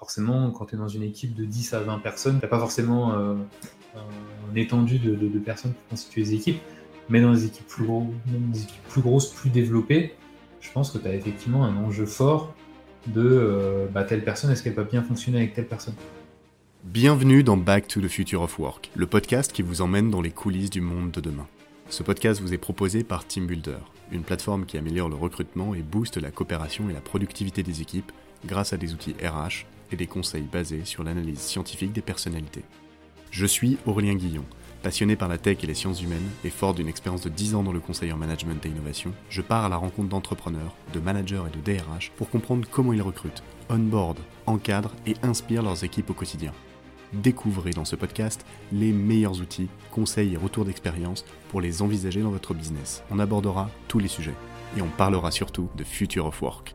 forcément, quand tu es dans une équipe de 10 à 20 personnes, tu pas forcément euh, un étendue de, personnes qui constituent les équipes, mais dans les équipes plus, équipes plus grosses, plus développées, je pense que tu as effectivement un enjeu fort de euh, bah, telle personne, est-ce qu'elle va bien fonctionner avec telle personne? Bienvenue dans Back to the Future of Work, le podcast qui vous emmène dans les coulisses du monde de demain. Ce podcast vous est proposé par Team Builder, une plateforme qui améliore le recrutement et booste la coopération et la productivité des équipes grâce à des outils RH et des conseils basés sur l'analyse scientifique des personnalités. Je suis Aurélien Guillon. Passionné par la tech et les sciences humaines et fort d'une expérience de 10 ans dans le conseil en management et innovation, je pars à la rencontre d'entrepreneurs, de managers et de DRH pour comprendre comment ils recrutent, onboard, encadrent et inspirent leurs équipes au quotidien. Découvrez dans ce podcast les meilleurs outils, conseils et retours d'expérience pour les envisager dans votre business. On abordera tous les sujets et on parlera surtout de Future of Work.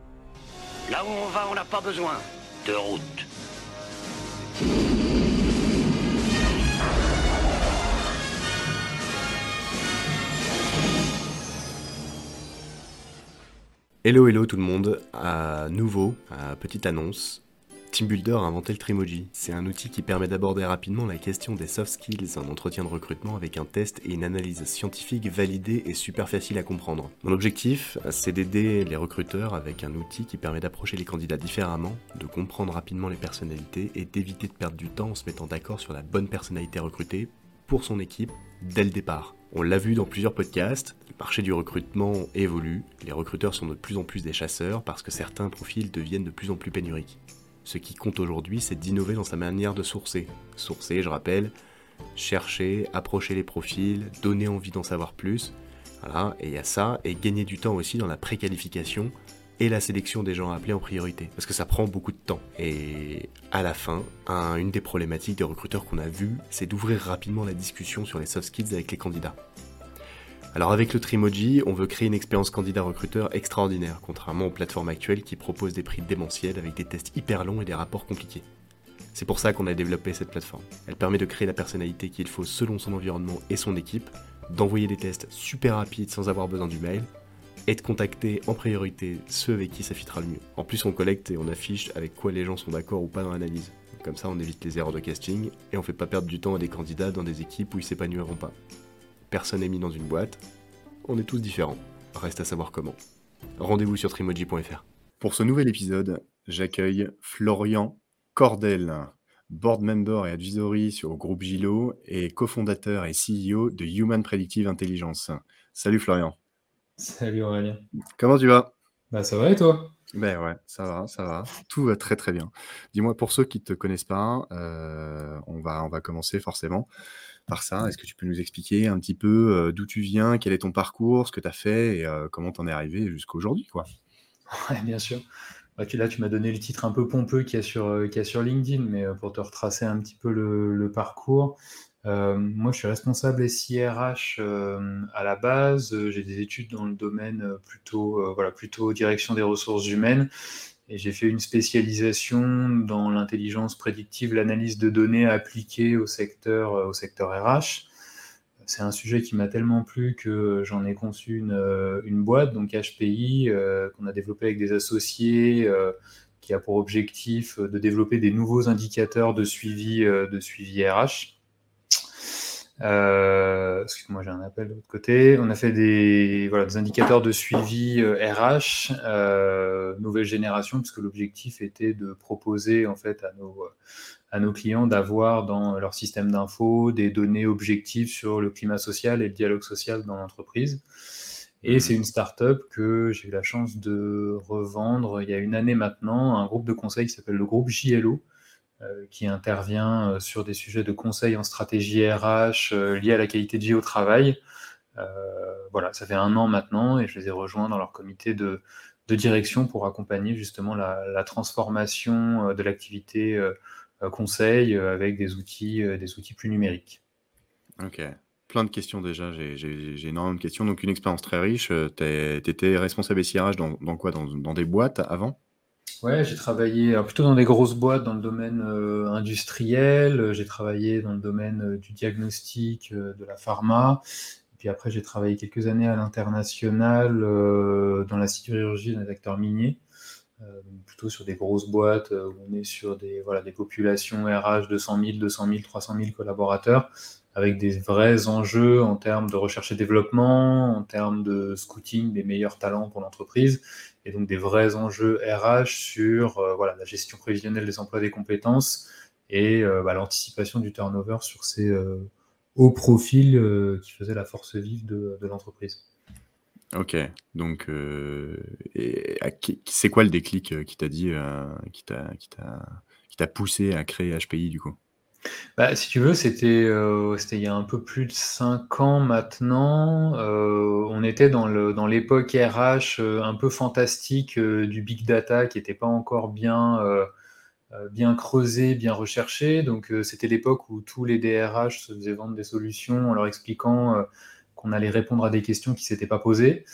Là où on va, on n'a pas besoin de route. Hello hello tout le monde, à nouveau, petite annonce, TeamBuilder a inventé le Trimoji. C'est un outil qui permet d'aborder rapidement la question des soft skills en entretien de recrutement avec un test et une analyse scientifique validée et super facile à comprendre. Mon objectif, c'est d'aider les recruteurs avec un outil qui permet d'approcher les candidats différemment, de comprendre rapidement les personnalités et d'éviter de perdre du temps en se mettant d'accord sur la bonne personnalité recrutée pour son équipe dès le départ. On l'a vu dans plusieurs podcasts, le marché du recrutement évolue, les recruteurs sont de plus en plus des chasseurs parce que certains profils deviennent de plus en plus pénuriques. Ce qui compte aujourd'hui, c'est d'innover dans sa manière de sourcer. Sourcer, je rappelle, chercher, approcher les profils, donner envie d'en savoir plus. Voilà, et il y a ça, et gagner du temps aussi dans la préqualification et la sélection des gens à appeler en priorité. Parce que ça prend beaucoup de temps. Et à la fin, une des problématiques des recruteurs qu'on a vues, c'est d'ouvrir rapidement la discussion sur les soft skills avec les candidats. Alors avec le Trimoji, on veut créer une expérience candidat-recruteur extraordinaire, contrairement aux plateformes actuelles qui proposent des prix démentiels avec des tests hyper longs et des rapports compliqués. C'est pour ça qu'on a développé cette plateforme. Elle permet de créer la personnalité qu'il faut selon son environnement et son équipe, d'envoyer des tests super rapides sans avoir besoin du mail, et de contacter en priorité ceux avec qui ça fitera le mieux. En plus, on collecte et on affiche avec quoi les gens sont d'accord ou pas dans l'analyse. Comme ça, on évite les erreurs de casting et on fait pas perdre du temps à des candidats dans des équipes où ils s'épanouiront pas personne n'est mis dans une boîte. On est tous différents. Reste à savoir comment. Rendez-vous sur trimoji.fr. Pour ce nouvel épisode, j'accueille Florian Cordel, board member et advisory sur le groupe Gilo et cofondateur et CEO de Human Predictive Intelligence. Salut Florian. Salut Aurélien. Comment tu vas? Bah ça va et toi? Ben ouais, ça va, ça va. Tout va très très bien. Dis-moi, pour ceux qui ne te connaissent pas, euh, on, va, on va commencer forcément par ça? Est-ce que tu peux nous expliquer un petit peu euh, d'où tu viens, quel est ton parcours, ce que tu as fait et euh, comment tu en es arrivé jusqu'à aujourd'hui quoi? Bien sûr. Bah, là, tu m'as donné le titre un peu pompeux qu'il y a sur, euh, LinkedIn, mais pour te retracer un petit peu le, parcours, moi, je suis responsable SIRH à la base. J'ai des études dans le domaine plutôt, voilà, plutôt direction des ressources humaines. Et j'ai fait une spécialisation dans l'intelligence prédictive, l'analyse de données appliquées au secteur, au secteur RH. C'est un sujet qui m'a tellement plu que j'en ai conçu une, euh, une, boîte, donc HPI, euh, qu'on a développé avec des associés, euh, qui a pour objectif de développer des nouveaux indicateurs de suivi, de suivi RH. Euh, excuse-moi, j'ai un appel de l'autre côté. On a fait des, voilà, des indicateurs de suivi RH, euh, euh, nouvelle génération, puisque l'objectif était de proposer en fait à nos, à nos clients d'avoir dans leur système d'info des données objectives sur le climat social et le dialogue social dans l'entreprise. Et c'est une start-up que j'ai eu la chance de revendre il y a une année maintenant, un groupe de conseil qui s'appelle le groupe JLO, qui intervient euh, sur des sujets de conseil en stratégie RH euh, liés à la qualité de vie au travail. voilà, ça fait un an maintenant et je les ai rejoints dans leur comité de, direction pour accompagner justement la, transformation de l'activité conseil avec des outils, des outils plus numériques. Ok, plein de questions déjà, j'ai énormément de questions. Donc une expérience très riche. Tu étais responsable SIRH dans, quoi? Dans, des boîtes avant? Ouais, j'ai travaillé plutôt dans des grosses boîtes dans le domaine euh, industriel. J'ai travaillé dans le domaine euh, du diagnostic, euh, de la pharma. Puis après, j'ai travaillé quelques années à l'international dans la sidérurgie d'un acteur minier. plutôt sur des grosses boîtes où on est sur des, voilà, des populations RH de 100 000, 200 000, 300 000 collaborateurs, avec des vrais enjeux en termes de recherche et développement, en termes de scouting des meilleurs talents pour l'entreprise, et donc des vrais enjeux RH sur voilà, la gestion prévisionnelle des emplois des compétences et bah, l'anticipation du turnover sur ces hauts profils qui faisaient la force vive de, de l'entreprise. Ok, donc euh, c'est quoi le déclic euh, qui t'a dit, euh, qui t'a poussé à créer HPI du coup? Bah, si tu veux, c'était, c'était il y a un peu plus de 5 ans maintenant. on était dans dans l'époque RH, un peu fantastique, du big data qui n'était pas encore bien, bien creusé, bien recherché. Donc, c'était l'époque où tous les DRH se faisaient vendre des solutions en leur expliquant, qu'on allait répondre à des questions qui ne s'étaient pas posées,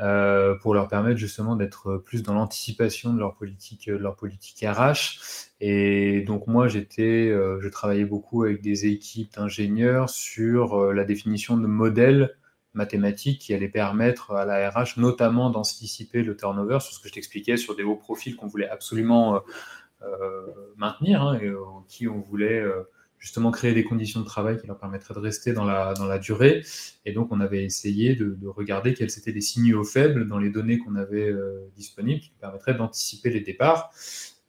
euh, pour leur permettre justement d'être plus dans l'anticipation de leur politique, de leur politique RH. Et donc moi, j'étais, euh, je travaillais beaucoup avec des équipes d'ingénieurs sur euh, la définition de modèles mathématiques qui allaient permettre à la RH notamment d'anticiper le turnover, sur ce que je t'expliquais, sur des hauts profils qu'on voulait absolument maintenir hein, et qui on voulait justement créer des conditions de travail qui leur permettraient de rester dans la, durée. Et donc, on avait essayé de, regarder quels étaient les signaux faibles dans les données qu'on avait euh, disponibles qui permettraient d'anticiper les départs.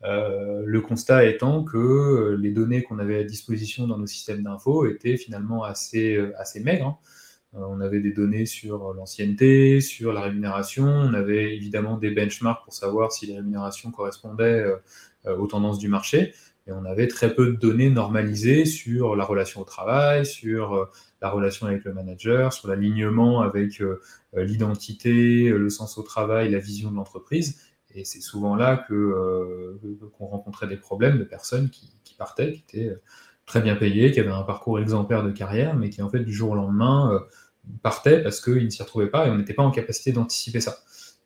Euh, le constat étant que euh, les données qu'on avait à disposition dans nos systèmes d'info étaient finalement assez, assez maigres. Hein. on avait des données sur l'ancienneté, sur la rémunération. On avait évidemment des benchmarks pour savoir si les rémunérations correspondaient aux tendances du marché. Et on avait très peu de données normalisées sur la relation au travail, sur euh, la relation avec le manager, sur l'alignement avec euh, euh, l'identité, le sens au travail, la vision de l'entreprise. Et c'est souvent là qu'on rencontrait des problèmes de personnes qui, partaient, qui étaient très bien payées, qui avaient un parcours exemplaire de carrière, mais qui en fait du jour au lendemain partaient parce qu'ils ne s'y retrouvaient pas et on n'était pas en capacité d'anticiper ça.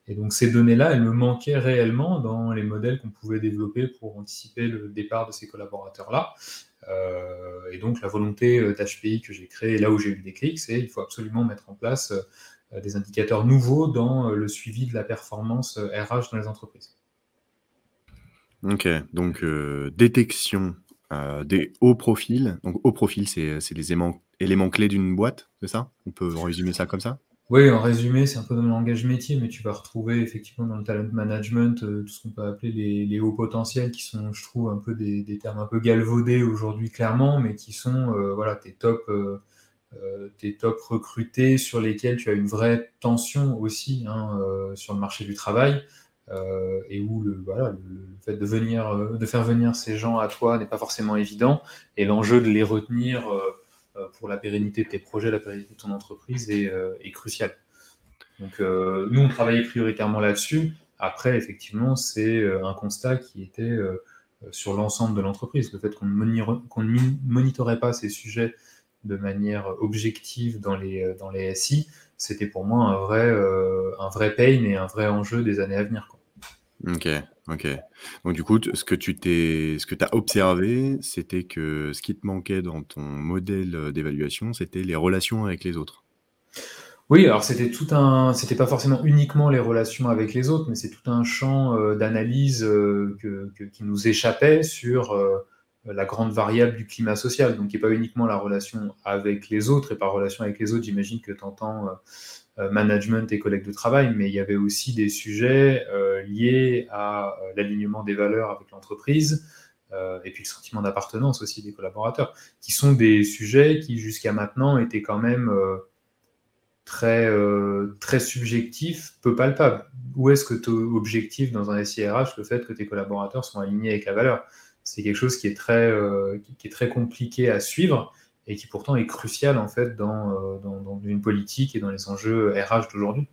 Et donc ces données-là, elles me manquaient réellement dans les modèles qu'on pouvait développer pour anticiper le départ de ces collaborateurs-là. Euh, et donc la volonté euh, d'HPI que j'ai créée, là où j'ai eu le déclic, c'est qu'il faut absolument mettre en place euh, des indicateurs nouveaux dans le suivi de la performance RH dans les entreprises. Ok, donc détection des hauts profils. Donc haut profil, c'est les éléments clés d'une boîte, c'est ça? On peut résumer ça comme ça? Oui, en résumé, c'est un peu dans le langage métier, mais tu vas retrouver effectivement dans le talent management euh, tout ce qu'on peut appeler les, hauts potentiels, qui sont, je trouve, un peu des, termes un peu galvaudés aujourd'hui, clairement, mais qui sont euh, voilà, tes top, euh, tes top recrutés sur lesquels tu as une vraie tension aussi hein, sur le marché du travail, et où le, fait de, venir, de faire venir ces gens à toi n'est pas forcément évident, et l'enjeu de les retenir euh, pour la pérennité de tes projets, la pérennité de ton entreprise est, euh, est crucial. Donc, euh, nous, on travaillait prioritairement là-dessus. Après, effectivement, c'est un constat qui était sur l'ensemble de l'entreprise. Le fait qu'on ne, monitorait pas ces sujets de manière objective dans les, dans les SI, c'était pour moi un vrai, un vrai pain et un vrai enjeu des années à venir. Ok, ok. Donc du coup, ce que tu t'es, ce que as observé, c'était que ce qui te manquait dans ton modèle d'évaluation, c'était les relations avec les autres. Oui, alors c'était tout un, c'était pas forcément uniquement les relations avec les autres, mais c'est tout un champ d'analyse euh, qui nous échappait sur la grande variable du climat social. Donc, qui n'est pas uniquement la relation avec les autres, et par relation avec les autres, j'imagine que tu entends management et collègues de travail, mais il y avait aussi des sujets euh, liés à euh, l'alignement des valeurs avec l'entreprise, et puis le sentiment d'appartenance aussi des collaborateurs, qui sont des sujets qui jusqu'à maintenant étaient quand même très, très subjectifs, peu palpables. Où est-ce que tu objectif dans un SIRH le fait que tes collaborateurs sont alignés avec la valeur? C'est quelque chose qui est, très, qui est très compliqué à suivre et qui pourtant est crucial en fait dans, euh, dans, une politique et dans les enjeux RH d'aujourd'hui.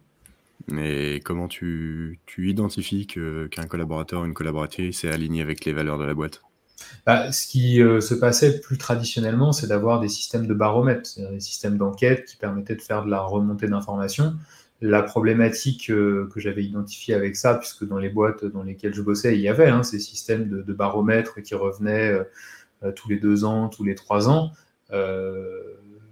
Mais comment tu, tu identifies qu'un collaborateur ou une collaboratrice est aligné avec les valeurs de la boîte? Bah, Ce qui euh, se passait plus traditionnellement, c'est d'avoir des systèmes de baromètres, c'est-à-dire des systèmes d'enquête qui permettaient de faire de la remontée d'informations. La problématique euh, que j'avais identifiée avec ça, puisque dans les boîtes dans lesquelles je bossais, il y avait hein, ces systèmes de, de baromètres qui revenaient tous les deux ans, tous les trois ans,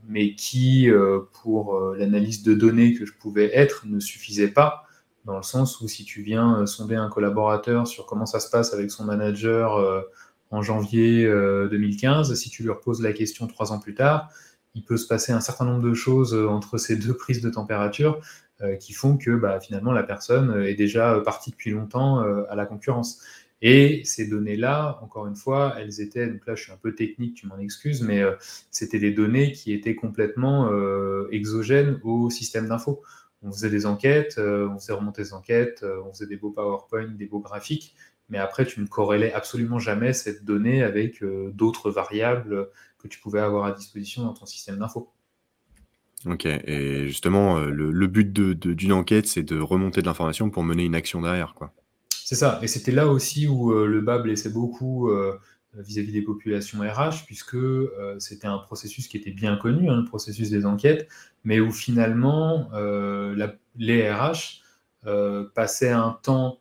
mais qui, euh, pour euh, l'analyse de données que je pouvais être, ne suffisait pas dans le sens où si tu viens sonder un collaborateur sur comment ça se passe avec son manager en janvier 2015, si tu lui reposes la question trois ans plus tard, il peut se passer un certain nombre de choses entre ces deux prises de température qui font que bah, finalement la personne est déjà partie depuis longtemps à la concurrence. Et ces données-là, encore une fois, elles étaient, donc là je suis un peu technique, tu m'en excuses, mais euh, c'était des données qui étaient complètement euh, exogènes au système d'info. On faisait des enquêtes, euh, on faisait remonter des enquêtes, on faisait des beaux PowerPoint, des beaux graphiques, mais après tu ne corrélais absolument jamais cette donnée avec d'autres variables que tu pouvais avoir à disposition dans ton système d'info. Ok, et justement, le, but d'une enquête, c'est de remonter de l'information pour mener une action derrière, quoi. C'est ça. Et c'était là aussi où euh, le bas blessait beaucoup euh, vis-à-vis des populations RH, puisque euh, c'était un processus qui était bien connu, hein, le processus des enquêtes, mais où finalement les RH passaient un temps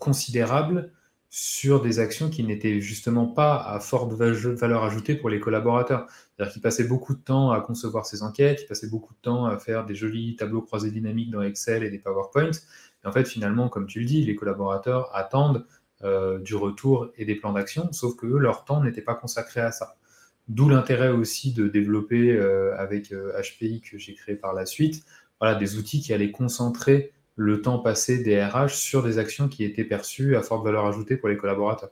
considérable sur des actions qui n'étaient justement pas à forte valeur ajoutée pour les collaborateurs. C'est-à-dire qu'ils passaient beaucoup de temps à concevoir ces enquêtes, ils passaient beaucoup de temps à faire des jolis tableaux croisés dynamiques dans Excel et des PowerPoints, en fait, finalement, comme tu le dis, les collaborateurs attendent euh, du retour et des plans d'action, sauf que leur temps n'était pas consacré à ça. D'où l'intérêt aussi de développer euh, avec HPI euh, que j'ai créé par la suite, voilà, des outils qui allaient concentrer le temps passé des RH sur des actions qui étaient perçues à forte valeur ajoutée pour les collaborateurs.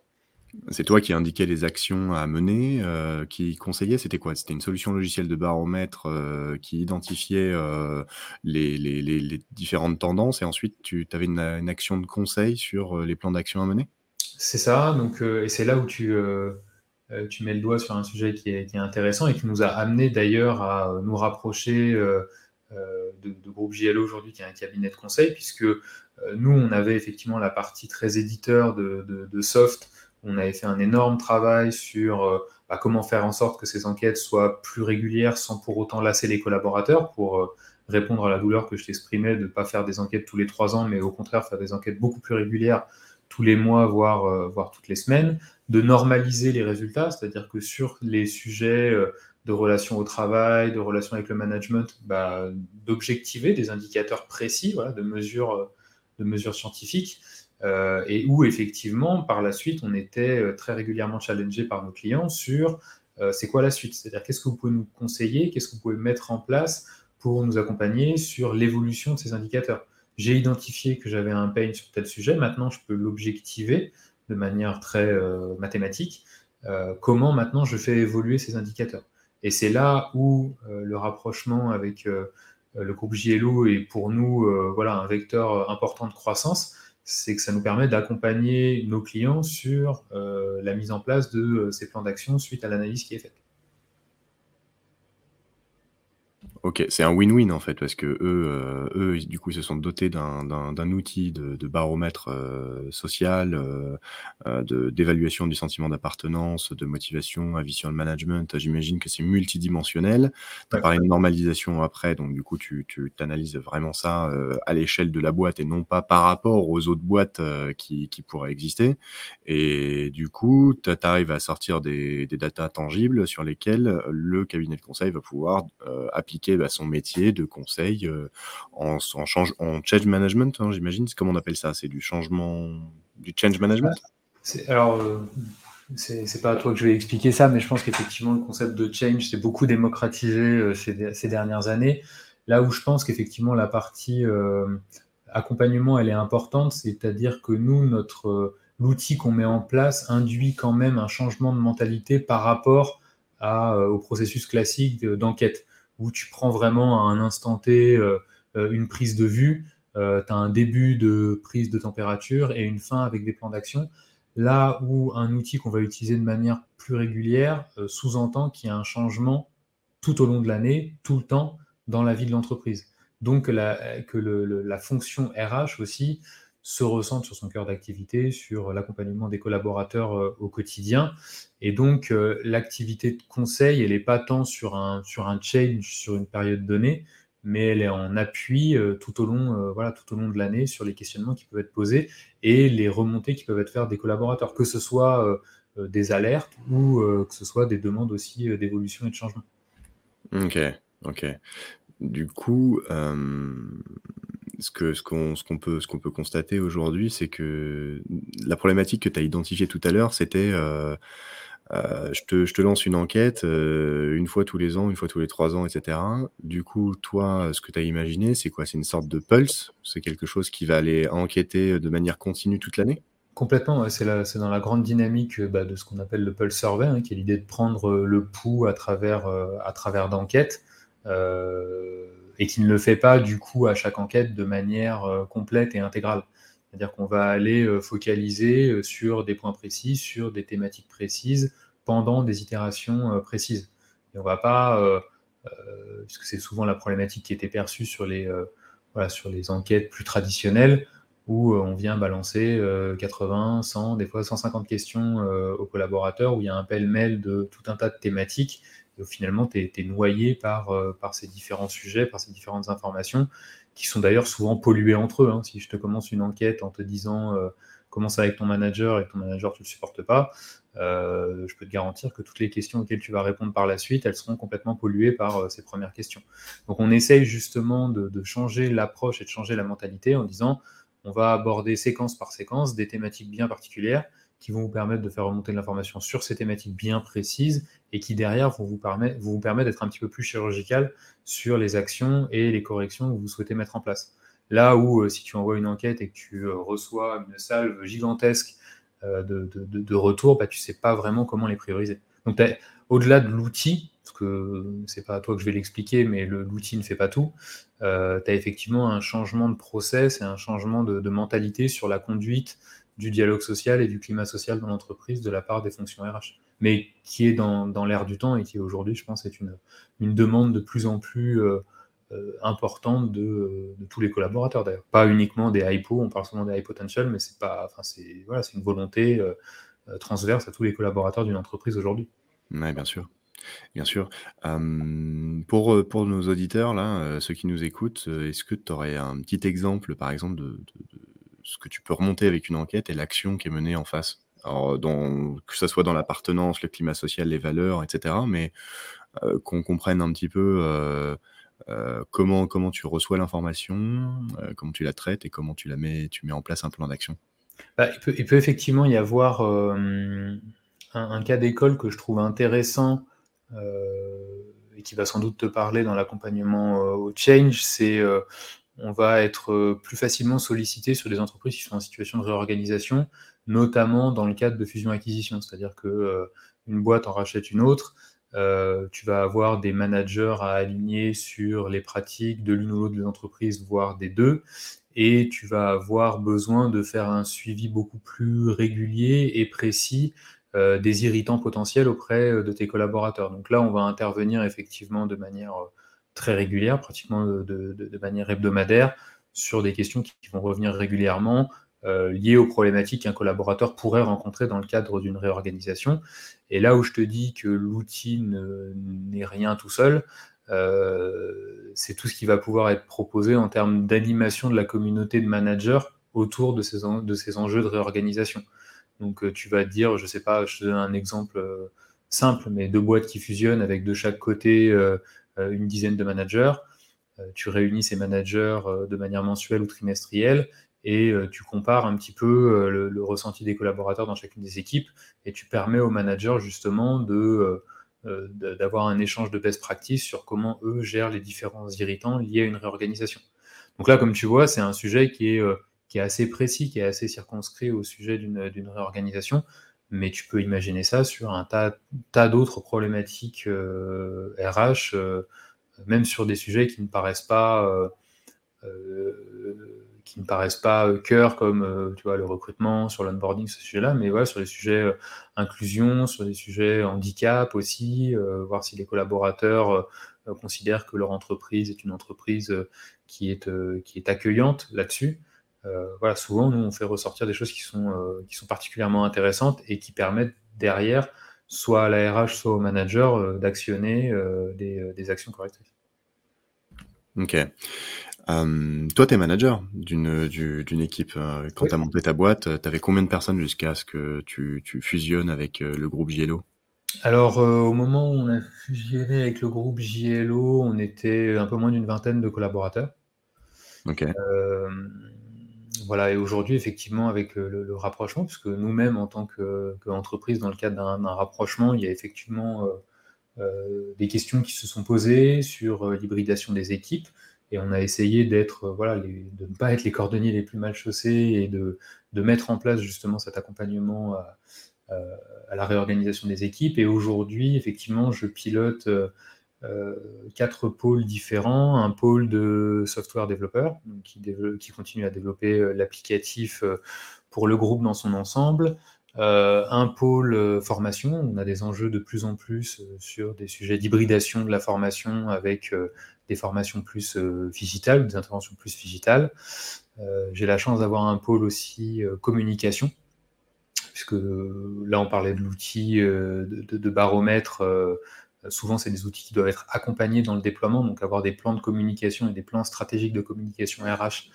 C'est toi qui indiquais les actions à mener, euh, qui conseillait, c'était quoi? C'était une solution logicielle de baromètre, euh, qui identifiait, euh, les différentes tendances et ensuite tu avais une, action de conseil sur, les plans d'action à mener? C'est ça, donc et c'est là où tu, mets le doigt sur un sujet qui est intéressant et qui nous a amené d'ailleurs à, nous rapprocher, de Groupe JLO aujourd'hui, qui est un cabinet de conseil puisque, nous, on avait effectivement la partie très éditeur de soft on avait fait un énorme travail sur euh, bah, comment faire en sorte que ces enquêtes soient plus régulières sans pour autant lasser les collaborateurs pour euh, répondre à la douleur que je t'exprimais de ne pas faire des enquêtes tous les trois ans, mais au contraire faire des enquêtes beaucoup plus régulières tous les mois, voire, euh, toutes les semaines, de normaliser les résultats, c'est-à-dire que sur les sujets de relations au travail, de relations avec le management, bah, d'objectiver des indicateurs précis, de mesures scientifiques, euh, et où effectivement, par la suite, on était euh, très régulièrement challengé par nos clients sur euh, c'est quoi la suite? C'est-à-dire qu'est-ce que vous pouvez nous conseiller, qu'est-ce que vous pouvez mettre en place pour nous accompagner sur l'évolution de ces indicateurs? J'ai identifié que j'avais un pain sur tel sujet, maintenant je peux l'objectiver de manière très mathématique. comment maintenant je fais évoluer ces indicateurs? Et c'est là où le rapprochement avec le groupe JLO est pour nous voilà, un vecteur important de croissance c'est que ça nous permet d'accompagner nos clients sur euh, la mise en place de euh, ces plans d'action suite à l'analyse qui est faite. Ok, c'est un win-win en fait, parce que eux, euh, eux, du coup, ils se sont dotés d'un outil de, baromètre euh, social, euh, de d'évaluation du sentiment d'appartenance, de motivation, avis sur le management. J'imagine que c'est multidimensionnel. Tu as parlé de normalisation après, donc du coup, tu, tu analyses vraiment ça à l'échelle de la boîte et non pas par rapport aux autres boîtes qui, qui pourraient exister. Et du coup, tu arrives à sortir des, des datas tangibles sur lesquelles le cabinet de conseil va pouvoir appliquer bah, son métier de conseil euh, en, change, en change management, hein, j'imagine. Comment on appelle ça? C'est du changement, du change management? Alors, euh, c'est pas à toi que je vais expliquer ça, mais je pense qu'effectivement, le concept de change s'est beaucoup démocratisé euh, ces, dernières années. Là où je pense qu'effectivement, la partie accompagnement, elle est importante, c'est-à-dire que nous, notre l'outil qu'on met en place induit quand même un changement de mentalité par rapport à, au processus classique d'enquête où tu prends vraiment à un instant T euh, euh, une prise de vue, euh, tu as un début de prise de température et une fin avec des plans d'action. Là où un outil qu'on va utiliser de manière plus régulière sous-entend qu'il y a un changement tout au long de l'année, tout le temps, dans la vie de l'entreprise. Donc que la fonction RH aussi se ressente sur son cœur d'activité, sur l'accompagnement des collaborateurs euh, au quotidien. Et donc, euh, l'activité de conseil, elle n'est pas tant sur un, sur un change sur une période donnée, mais elle est en appui euh, tout, au long, voilà, tout au long de l'année sur les questionnements qui peuvent être posés et les remontées qui peuvent être faites des collaborateurs, que ce soit des alertes ou que ce soit des demandes aussi d'évolution et de changement. Ok, ok. Du coup, ce que ce qu'on ce qu'on peut ce qu'on peut constater aujourd'hui, c'est que la problématique que tu as identifiée tout à l'heure, c'était, heu heu, je te je te lance une enquête, heu, une fois tous les ans, une fois tous les 3 ans et cetera. Du coup, toi, ce que tu as imaginé, c'est quoi? C'est une sorte de pulse? C'est quelque chose qui va aller enquêter, de manière continue toute l'année? Complètement, c'est c'est dans la grande dynamique, bah, de ce qu'on appelle le pulse survey, hein, qui est l'idée de prendre, le pouls à travers, à travers d'enquêtes, et qui ne le fait pas du coup à chaque enquête de manière, heu, complète et intégrale. C'est-à-dire qu'on va aller, heu, focaliser, heu, sur des points précis, sur des thématiques précises, pendant des itérations, précises et on va pas, puisque c'est souvent la problématique qui était perçue sur les, sur les enquêtes plus traditionnelles, où, on vient balancer, heu, 80, 100, des fois 150 questions, aux collaborateurs, où il y a un pêle-mêle de tout un tas de thématiques finalement tu es es noyé par, heu, par ces différents sujets, par ces différentes informations, qui sont d'ailleurs souvent polluées entre eux, hein. Si je te commence une enquête en te disant, heu: «Comment ça va avec ton manager?» et que ton manager tu le supportes pas, heu, je peux te garantir que toutes les questions auxquelles tu vas répondre par la suite, elles seront complètement polluées par, heu, ces 1res questions. Donc on essaye justement de changer l'approche et de changer la mentalité en disant: «On va aborder séquence par séquence des thématiques bien particulières, qui vont vous permettre de faire remonter de l'information sur ces thématiques bien précises et qui derrière vont vous vous permettre d'être un petit peu plus chirurgical sur les actions et les corrections que vous souhaitez mettre en place». Là où, heu, si tu envoies une enquête et que tu, heu, reçois une salve gigantesque, heu, de de retours, bah, tu sais pas vraiment comment les prioriser. Donc au-delà de l'outil, parce que c'est pas à toi que je vais l'expliquer, mais l'outil ne fait pas tout, tu as effectivement un changement de process et un changement de mentalité sur la conduite du dialogue social et du climat social dans l'entreprise de la part des fonctions RH. Mais qui est dans dans l'air du temps et qui aujourd'hui, je pense, est une une demande de plus en plus, heu heu, importante de, de tous les collaborateurs d'ailleurs. Pas uniquement des hypos, on parle souvent des high potential, mais c'est pas enfin c'est voilà, c'est une volonté, heu, transverse à tous les collaborateurs d'une entreprise aujourd'hui. Ouais, bien sûr, bien sûr. Hem, pour, pour nos auditeurs là, ceux qui nous écoutent, est-ce que tu aurais un petit exemple, par exemple, de ce que tu peux remonter avec une enquête et l'action qui est menée en face? Alors, dans que ça soit dans l'appartenance, le climat social, les valeurs et cetera, mais, heu, qu'on comprenne un petit peu, heu, comment comment tu reçois l'information, comment tu la traites et comment tu la mets tu mets en place un plan d'action? Bah, il peut effectivement y avoir, un un cas d'école que je trouve intéressant, et qui va sans doute te parler dans l'accompagnement, au change. C'est, on va être, heu, plus facilement sollicité sur des entreprises qui sont en situation de réorganisation, notamment dans le cadre de fusion-acquisition. C'est-à-dire que, heu, une boîte en rachète une autre, heu, tu vas avoir des managers à aligner sur les pratiques de l'une ou l'autre des entreprises, voire des 2 et tu vas avoir besoin de faire un suivi beaucoup plus régulier et précis, des irritants potentiels auprès, de tes collaborateurs. Donc là, on va intervenir effectivement de manière, très régulière, pratiquement, de manière hebdomadaire, sur des questions qui vont revenir régulièrement, heu, liées aux problématiques qu'un collaborateur pourrait rencontrer dans le cadre d'une réorganisation et là où je te dis que l'outil ne n'est rien tout seul, heu, c'est tout ce qui va pouvoir être proposé en termes d'animation de la communauté de managers autour de ces de ces enjeux de réorganisation. Donc, heu, tu vas te dire, je sais pas, je te donne un exemple, simple, mais 2 boîtes qui fusionnent avec de chaque côté, une dizaine de managers. Heu, tu réunis ces managers, heu, de manière mensuelle ou trimestrielle et tu compares un petit peu, le ressenti des collaborateurs dans chacune des équipes et tu permets aux managers justement de, d'avoir un échange de best practice sur comment eux gèrent les différents irritants liés à une réorganisation. Donc là, comme tu vois, c'est un sujet qui est, qui est assez précis, qui est assez circonscrit au sujet d'une réorganisation, mais tu peux imaginer ça sur un tas tas d'autres problématiques, RH, heu, même sur des sujets qui ne paraissent pas, heu, qui ne paraissent pas, cœur comme, tu vois, le recrutement, sur l'onboarding, ce sujet-là, mais voilà, sur les sujets, inclusion, sur les sujets handicap aussi, voir si les collaborateurs, considèrent que leur entreprise est une entreprise, qui est, qui est accueillante là-dessus. Heu, voilà, souvent, nous, on fait ressortir des choses qui sont, heu, qui sont particulièrement intéressantes et qui permettent derrière, soit à la RH, soit au manager, heu, d'actionner, des, des actions correctrices. OK. Toi, tu es manager d'une, d'u d'une équipe, quand Oui. tu as monté ta boîte, tu avais combien de personnes jusqu'à ce que tu tu fusionnes avec, le groupe JLO? Alors, au moment où on a fusionné avec le groupe JLO, on était un peu moins d'une vingtaine de collaborateurs. Voilà, et aujourd'hui, effectivement, avec le, rapprochement, puisque nous-mêmes, en tant qu'entreprise, dans le cadre d'un rapprochement, il y a effectivement des questions qui se sont posées sur l'hybridation des équipes. Et on a essayé d'être, voilà, de ne pas être les cordonniers les plus mal chaussés et de, de mettre en place justement cet accompagnement à, la réorganisation des équipes. Et aujourd'hui, effectivement, je pilote euh, quatre pôles différents. Un pôle de software développeur qui, continue à développer euh, l'applicatif euh, pour le groupe dans son ensemble. un pôle formation, on a des enjeux de plus en plus sur des sujets d'hybridation de la formation avec des formations plus digitales, des interventions plus digitales. J'ai la chance d'avoir un pôle aussi communication, puisque là on parlait de l'outil de, baromètre euh, souvent, c'est des outils qui doivent être accompagnés dans le déploiement, donc avoir des plans de communication et des plans stratégiques de communication RH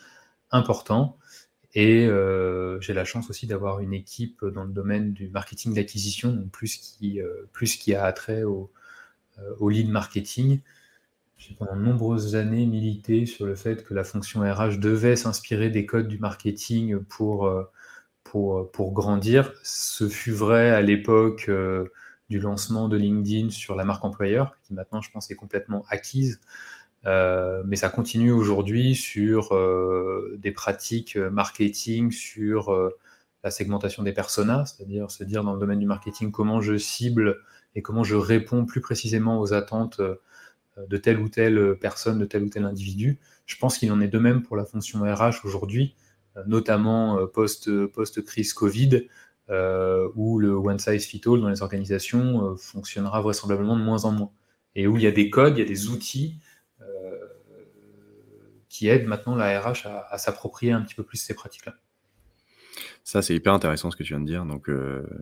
importants. Et euh, j'ai la chance aussi d'avoir une équipe dans le domaine du marketing d'acquisition, plus qui, euh, plus qui a attrait au, au lead marketing. J'ai pendant de nombreuses années milité sur le fait que la fonction RH devait s'inspirer des codes du marketing pour, pour, pour grandir. Ce fut vrai à l'époque du lancement de LinkedIn sur la marque employeur, qui maintenant, je pense, est complètement acquise. Euh, mais ça continue aujourd'hui sur euh, des pratiques marketing, sur euh, la segmentation des personas, c'est-à-dire se dire dans le domaine du marketing comment je cible et comment je réponds plus précisément aux attentes de telle ou telle personne, de tel ou tel individu. Je pense qu'il en est de même pour la fonction RH aujourd'hui, notamment post-crise Covid, euh, où le one size fit all dans les organisations euh, fonctionnera vraisemblablement de moins en moins. Et où il y a des codes, il y a des outils euh, qui aident maintenant la RH à, s'approprier un petit peu plus ces pratiques-là. Ça, c'est hyper intéressant ce que tu viens de dire. Donc,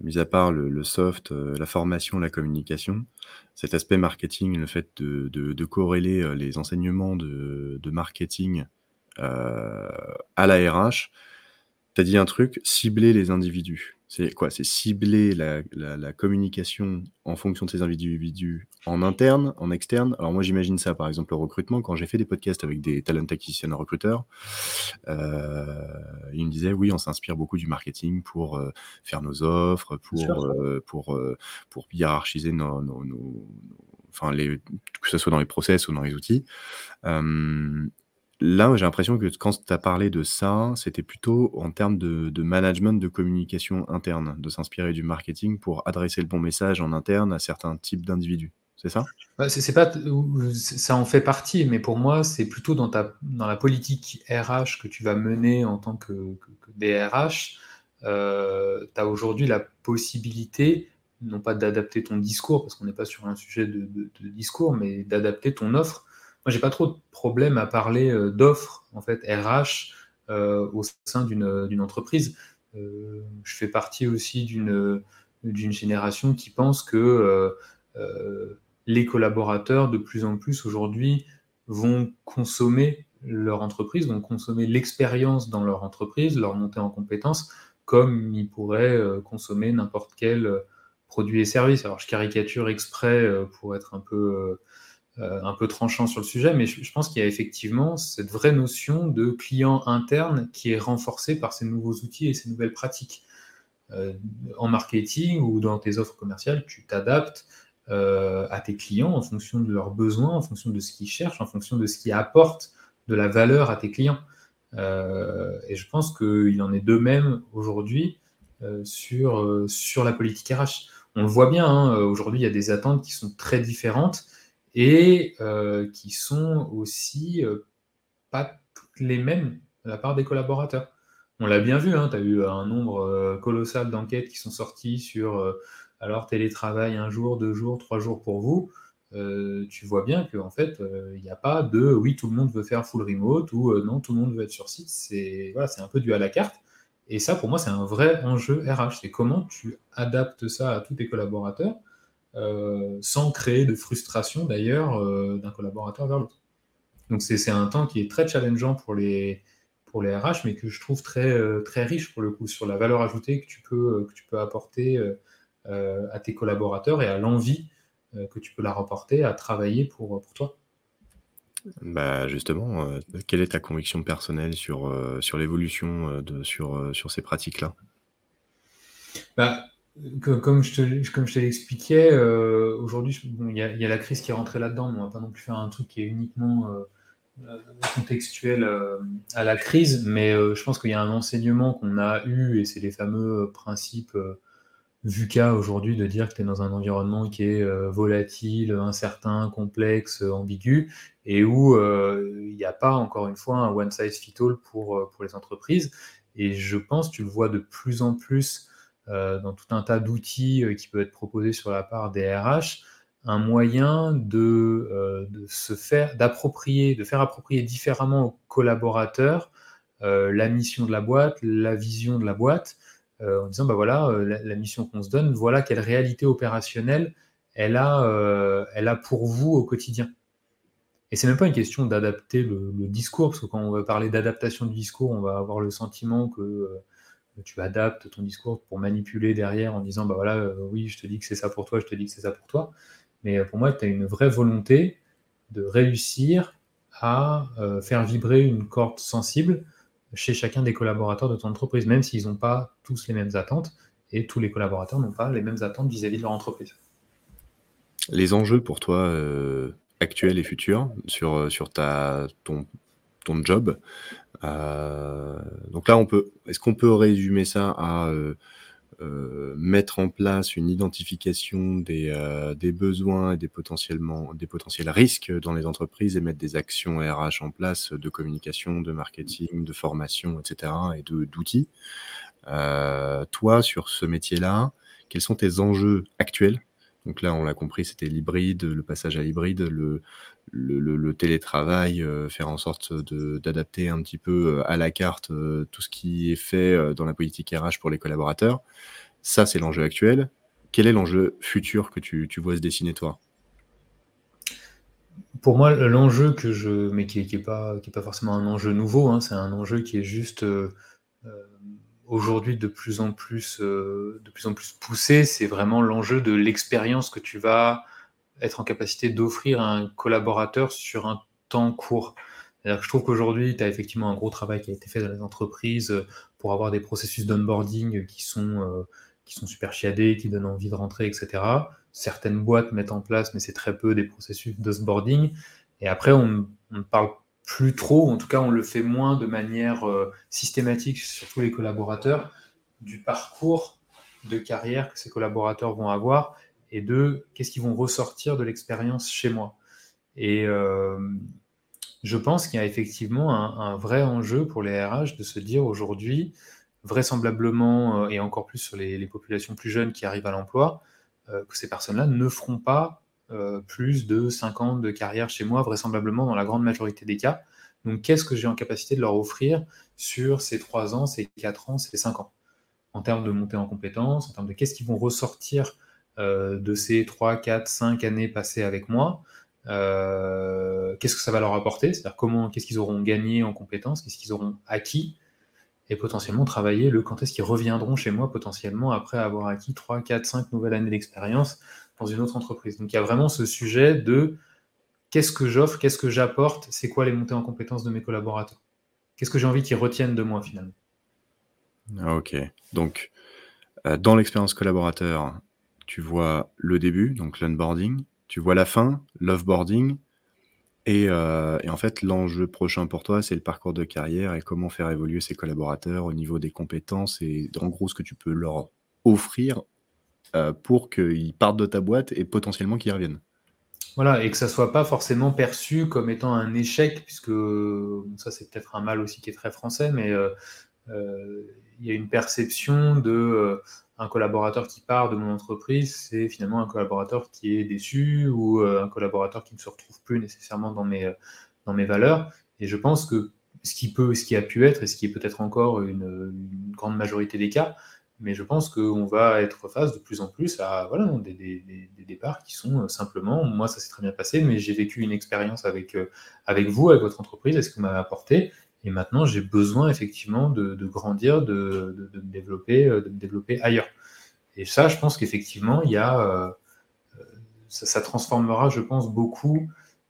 mis à part le, soft, la formation, la communication, cet aspect marketing, le fait de, corréler les enseignements de, marketing à la RH, tu as dit un truc, cibler les individus. C'est quoi? C'est cibler la, communication en fonction de ces individus en interne, en externe? Alors moi j'imagine ça par exemple le recrutement. Quand j'ai fait des podcasts avec des talent acquisition recruteurs, euh, ils me disaient oui on s'inspire beaucoup du marketing pour euh, faire nos offres, pour, euh, pour, pour hiérarchiser nos, enfin les, que ce soit dans les process ou dans les outils. Là, j'ai l'impression que quand tu as parlé de ça, c'était plutôt en termes de management de communication interne, de s'inspirer du marketing pour adresser le bon message en interne à certains types d'individus. C'est ça? c'est pas ça en fait partie, mais pour moi, c'est plutôt dans ta dans la politique RH que tu vas mener en tant que que DRH, euh, tu as aujourd'hui la possibilité, non pas d'adapter ton discours, parce qu'on n'est pas sur un sujet de de discours, mais d'adapter ton offre moi, j'ai pas trop de problème à parler euh, d'offres en fait RH euh, au sein d'une entreprise. Euh, je fais partie aussi d'une génération qui pense que les collaborateurs de plus en plus aujourd'hui vont consommer leur entreprise, vont consommer l'expérience dans leur entreprise, leur montée en compétences, comme ils pourraient consommer n'importe quel produit et service. Alors je caricature exprès pour être un peu un peu tranchant sur le sujet, mais je, pense qu'il y a effectivement cette vraie notion de client interne qui est renforcée par ces nouveaux outils et ces nouvelles pratiques. Euh, en marketing ou dans tes offres commerciales, tu t'adaptes euh, à tes clients en fonction de leurs besoins, en fonction de ce qu'ils cherchent, en fonction de ce qui apporte de la valeur à tes clients. et je pense qu'il en est de même aujourd'hui sur, sur la politique RH. On le voit bien, hein, aujourd'hui, il y a des attentes qui sont très différentes et euh, qui sont aussi euh, pas toutes les mêmes de la part des collaborateurs. On l'a bien vu, hein, tu as eu un nombre euh, colossal d'enquêtes qui sont sorties sur alors télétravail un jour, deux jours, trois jours pour vous. tu vois bien qu'en fait, il n'y a pas de oui, tout le monde veut faire full remote ou non, tout le monde veut être sur site. C'est voilà, un peu dû à la carte. Et ça, pour moi, c'est un vrai enjeu RH. C'est comment tu adaptes ça à tous tes collaborateurs euh, sans créer de frustration d'ailleurs euh, d'un collaborateur vers l'autre. Donc c'est un temps qui est très challengeant pour les, pour les RH, mais que je trouve très, euh, très riche pour le coup sur la valeur ajoutée que tu peux, que tu peux apporter à tes collaborateurs et à l'envie que tu peux leur apporter à travailler pour, pour toi. Bah, justement, quelle est ta conviction personnelle sur, sur l'évolution, sur, sur ces pratiques-là? Bah, comme je te l'expliquais, aujourd'hui, bon, il y a la crise qui est rentrée là-dedans, mais on va pas non plus faire un truc qui est uniquement, contextuel, à la crise. Mais, je pense qu'il y a un enseignement qu'on a eu et c'est les fameux, principes, VUCA aujourd'hui de dire que tu es dans un environnement qui est euh, volatile, incertain, complexe, ambigu, et où euh, il n'y a pas, encore une fois, un one size fit all pour, euh, pour les entreprises. Et je pense, tu le vois de plus en plus dans tout un tas d'outils qui peuvent être proposés sur la part des RH, un moyen de, de se faire, d'approprier, de faire approprier différemment aux collaborateurs la mission de la boîte, la vision de la boîte, euh, en disant bah voilà, euh, la, mission qu'on se donne, voilà quelle réalité opérationnelle elle a, euh, elle a pour vous au quotidien. Et c'est même pas une question d'adapter le, discours, parce que quand on va parler d'adaptation du discours, on va avoir le sentiment que tu adaptes ton discours pour manipuler derrière en disant bah voilà, oui, je te dis que c'est ça pour toi, je te dis que c'est ça pour toi. Mais pour moi, tu as une vraie volonté de réussir à faire vibrer une corde sensible chez chacun des collaborateurs de ton entreprise, même s'ils n'ont pas tous les mêmes attentes, et tous les collaborateurs n'ont pas les mêmes attentes vis-à-vis de leur entreprise. Les enjeux pour toi euh, actuels et futurs sur, euh, ton, job, euh, donc là, on peut, est-ce qu'on peut résumer ça à euh, mettre en place une identification des, euh, besoins et des, potentiellement, des potentiels risques dans les entreprises et mettre des actions RH en place de communication, de marketing, de formation, etc. et d'outils. Euh, toi, sur ce métier-là, quels sont tes enjeux actuels? Donc là, on l'a compris, c'était l'hybride, le passage à l'hybride, le, le, télétravail, euh, faire en sorte d'adapter un petit peu à la carte tout ce qui est fait dans la politique RH pour les collaborateurs. Ça, c'est l'enjeu actuel. Quel est l'enjeu futur que tu, vois se dessiner, toi? Pour moi, l'enjeu que je. mais qui n'est pas, pas forcément un enjeu nouveau, hein, c'est un enjeu qui est juste. Euh, euh, aujourd'hui de plus en plus euh, de plus en plus poussé, c'est vraiment l'enjeu de l'expérience que tu vas être en capacité d'offrir à un collaborateur sur un temps court. je trouve qu'aujourd'hui, tu as effectivement un gros travail qui a été fait dans les entreprises pour avoir des processus d'onboarding qui sont qui sont super chiadés, qui donnent envie de rentrer, etc. Certaines boîtes mettent en place, mais c'est très peu, des processus d'osboarding. Et après, on ne parle plus trop, en tout cas, on le fait moins de manière euh, systématique sur tous les collaborateurs, du parcours de carrière que ces collaborateurs vont avoir et de qu'est-ce qu'ils vont ressortir de l'expérience chez moi. Et euh, je pense qu'il y a effectivement un, vrai enjeu pour les RH de se dire aujourd'hui, vraisemblablement, euh, et encore plus sur les, populations plus jeunes qui arrivent à l'emploi, euh, que ces personnes-là ne feront pas plus de 5 ans de carrière chez moi, vraisemblablement dans la grande majorité des cas. Donc qu'est-ce que j'ai en capacité de leur offrir sur ces 3 ans, ces 4 ans, ces 5 ans? En termes de montée en compétences, en termes de qu'est-ce qu'ils vont ressortir de ces 3, 4, 5 années passées avec moi qu'est-ce que ça va leur apporter, c'est-à-dire comment, qu'est-ce qu'ils auront gagné en compétences, qu'est-ce qu'ils auront acquis, et potentiellement travailler le quand est-ce qu'ils reviendront chez moi potentiellement après avoir acquis 3, 4, 5 nouvelles années d'expérience dans une autre entreprise. Donc il y a vraiment ce sujet de qu'est-ce que j'offre, qu'est-ce que j'apporte, c'est quoi les montées en compétences de mes collaborateurs? Qu'est-ce que j'ai envie qu'ils retiennent de moi finalement? Ah, ok, donc euh, dans l'expérience collaborateur, tu vois le début, donc l'onboarding, tu vois la fin, l'offboarding, euh, et, en fait, l'enjeu prochain pour toi, c'est le parcours de carrière et comment faire évoluer ses collaborateurs au niveau des compétences et en gros ce que tu peux leur offrir euh, pour qu'ils partent de ta boîte et potentiellement qu'ils reviennent. Voilà, et que ça soit pas forcément perçu comme étant un échec, puisque ça c'est peut-être un mal aussi qui est très français, mais euh, il y a une perception de un collaborateur qui part de mon entreprise, c'est finalement un collaborateur qui est déçu ou euh, un collaborateur qui ne se retrouve plus nécessairement dans mes, euh, dans mes valeurs. Et je pense que ce qui, peut, ce qui a pu être, et ce qui est peut-être encore une, grande majorité des cas, mais je pense qu'on va être face de plus en plus à voilà, des, des, des, départs qui sont euh, simplement, moi ça s'est très bien passé, mais j'ai vécu une expérience avec, avec vous, avec votre entreprise, est-ce que vous m'avez apporté et maintenant, j'ai besoin effectivement de, grandir, de, me développer, euh, de développer ailleurs. Et ça, je pense qu'effectivement, il y a, euh, ça, transformera, je pense, beaucoup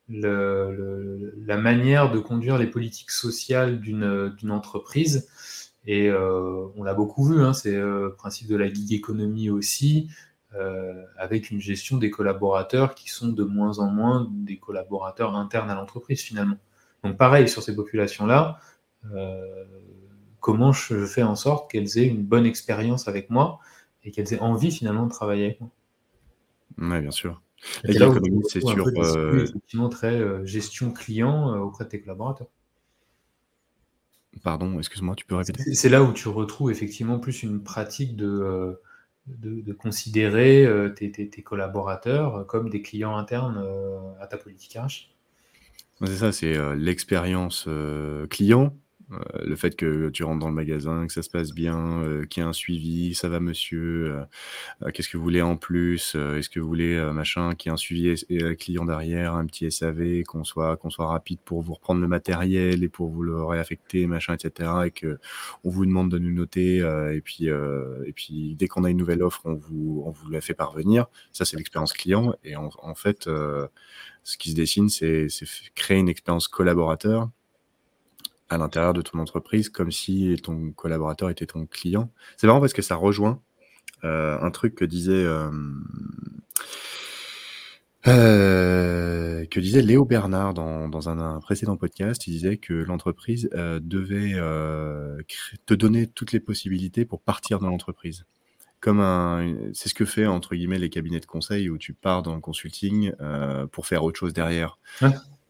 la manière de conduire les politiques sociales d'une entreprise. Et on l'a beaucoup vu, hein, c'est le principe de la gig économie aussi, avec une gestion des collaborateurs qui sont de moins en moins des collaborateurs internes à l'entreprise finalement. Donc pareil sur ces populations-là, comment je fais en sorte qu'elles aient une bonne expérience avec moi et qu'elles aient envie finalement de travailler avec moi? Oui, bien sûr. L'économie, c'est sur. Euh... Effectivement, très euh, gestion client euh, auprès de tes collaborateurs. Pardon, excuse-moi, tu peux répéter? C'est là où tu retrouves effectivement plus une pratique de, euh, de, considérer tes, tes, collaborateurs comme des clients internes à ta politique RH. C'est ça, c'est l'expérience client euh, le fait que tu rentres dans le magasin, que ça se passe bien, euh, qu'il y ait un suivi, ça va monsieur, euh, qu'est-ce que vous voulez en plus, est-ce que vous voulez machin, qu'il y ait un suivi client derrière, un petit SAV, qu'on soit, qu'on rapide pour vous reprendre le matériel et pour vous le réaffecter, machin, etc. Et que on vous demande de nous noter, et puis, dès qu'on a une nouvelle offre, on vous, la fait parvenir. Ça, c'est l'expérience client. Et en fait, ce qui se dessine, c'est créer une expérience collaborateur à l'intérieur de ton entreprise comme si ton collaborateur était ton client. C'est marrant parce que ça rejoint euh, un truc que disait euh, euh, Léo Bernard dans, dans un, précédent podcast. Il disait que l'entreprise devait te donner toutes les possibilités pour partir dans l'entreprise. Comme un, c'est ce que fait entre guillemets les cabinets de conseil où tu pars dans le consulting pour faire autre chose derrière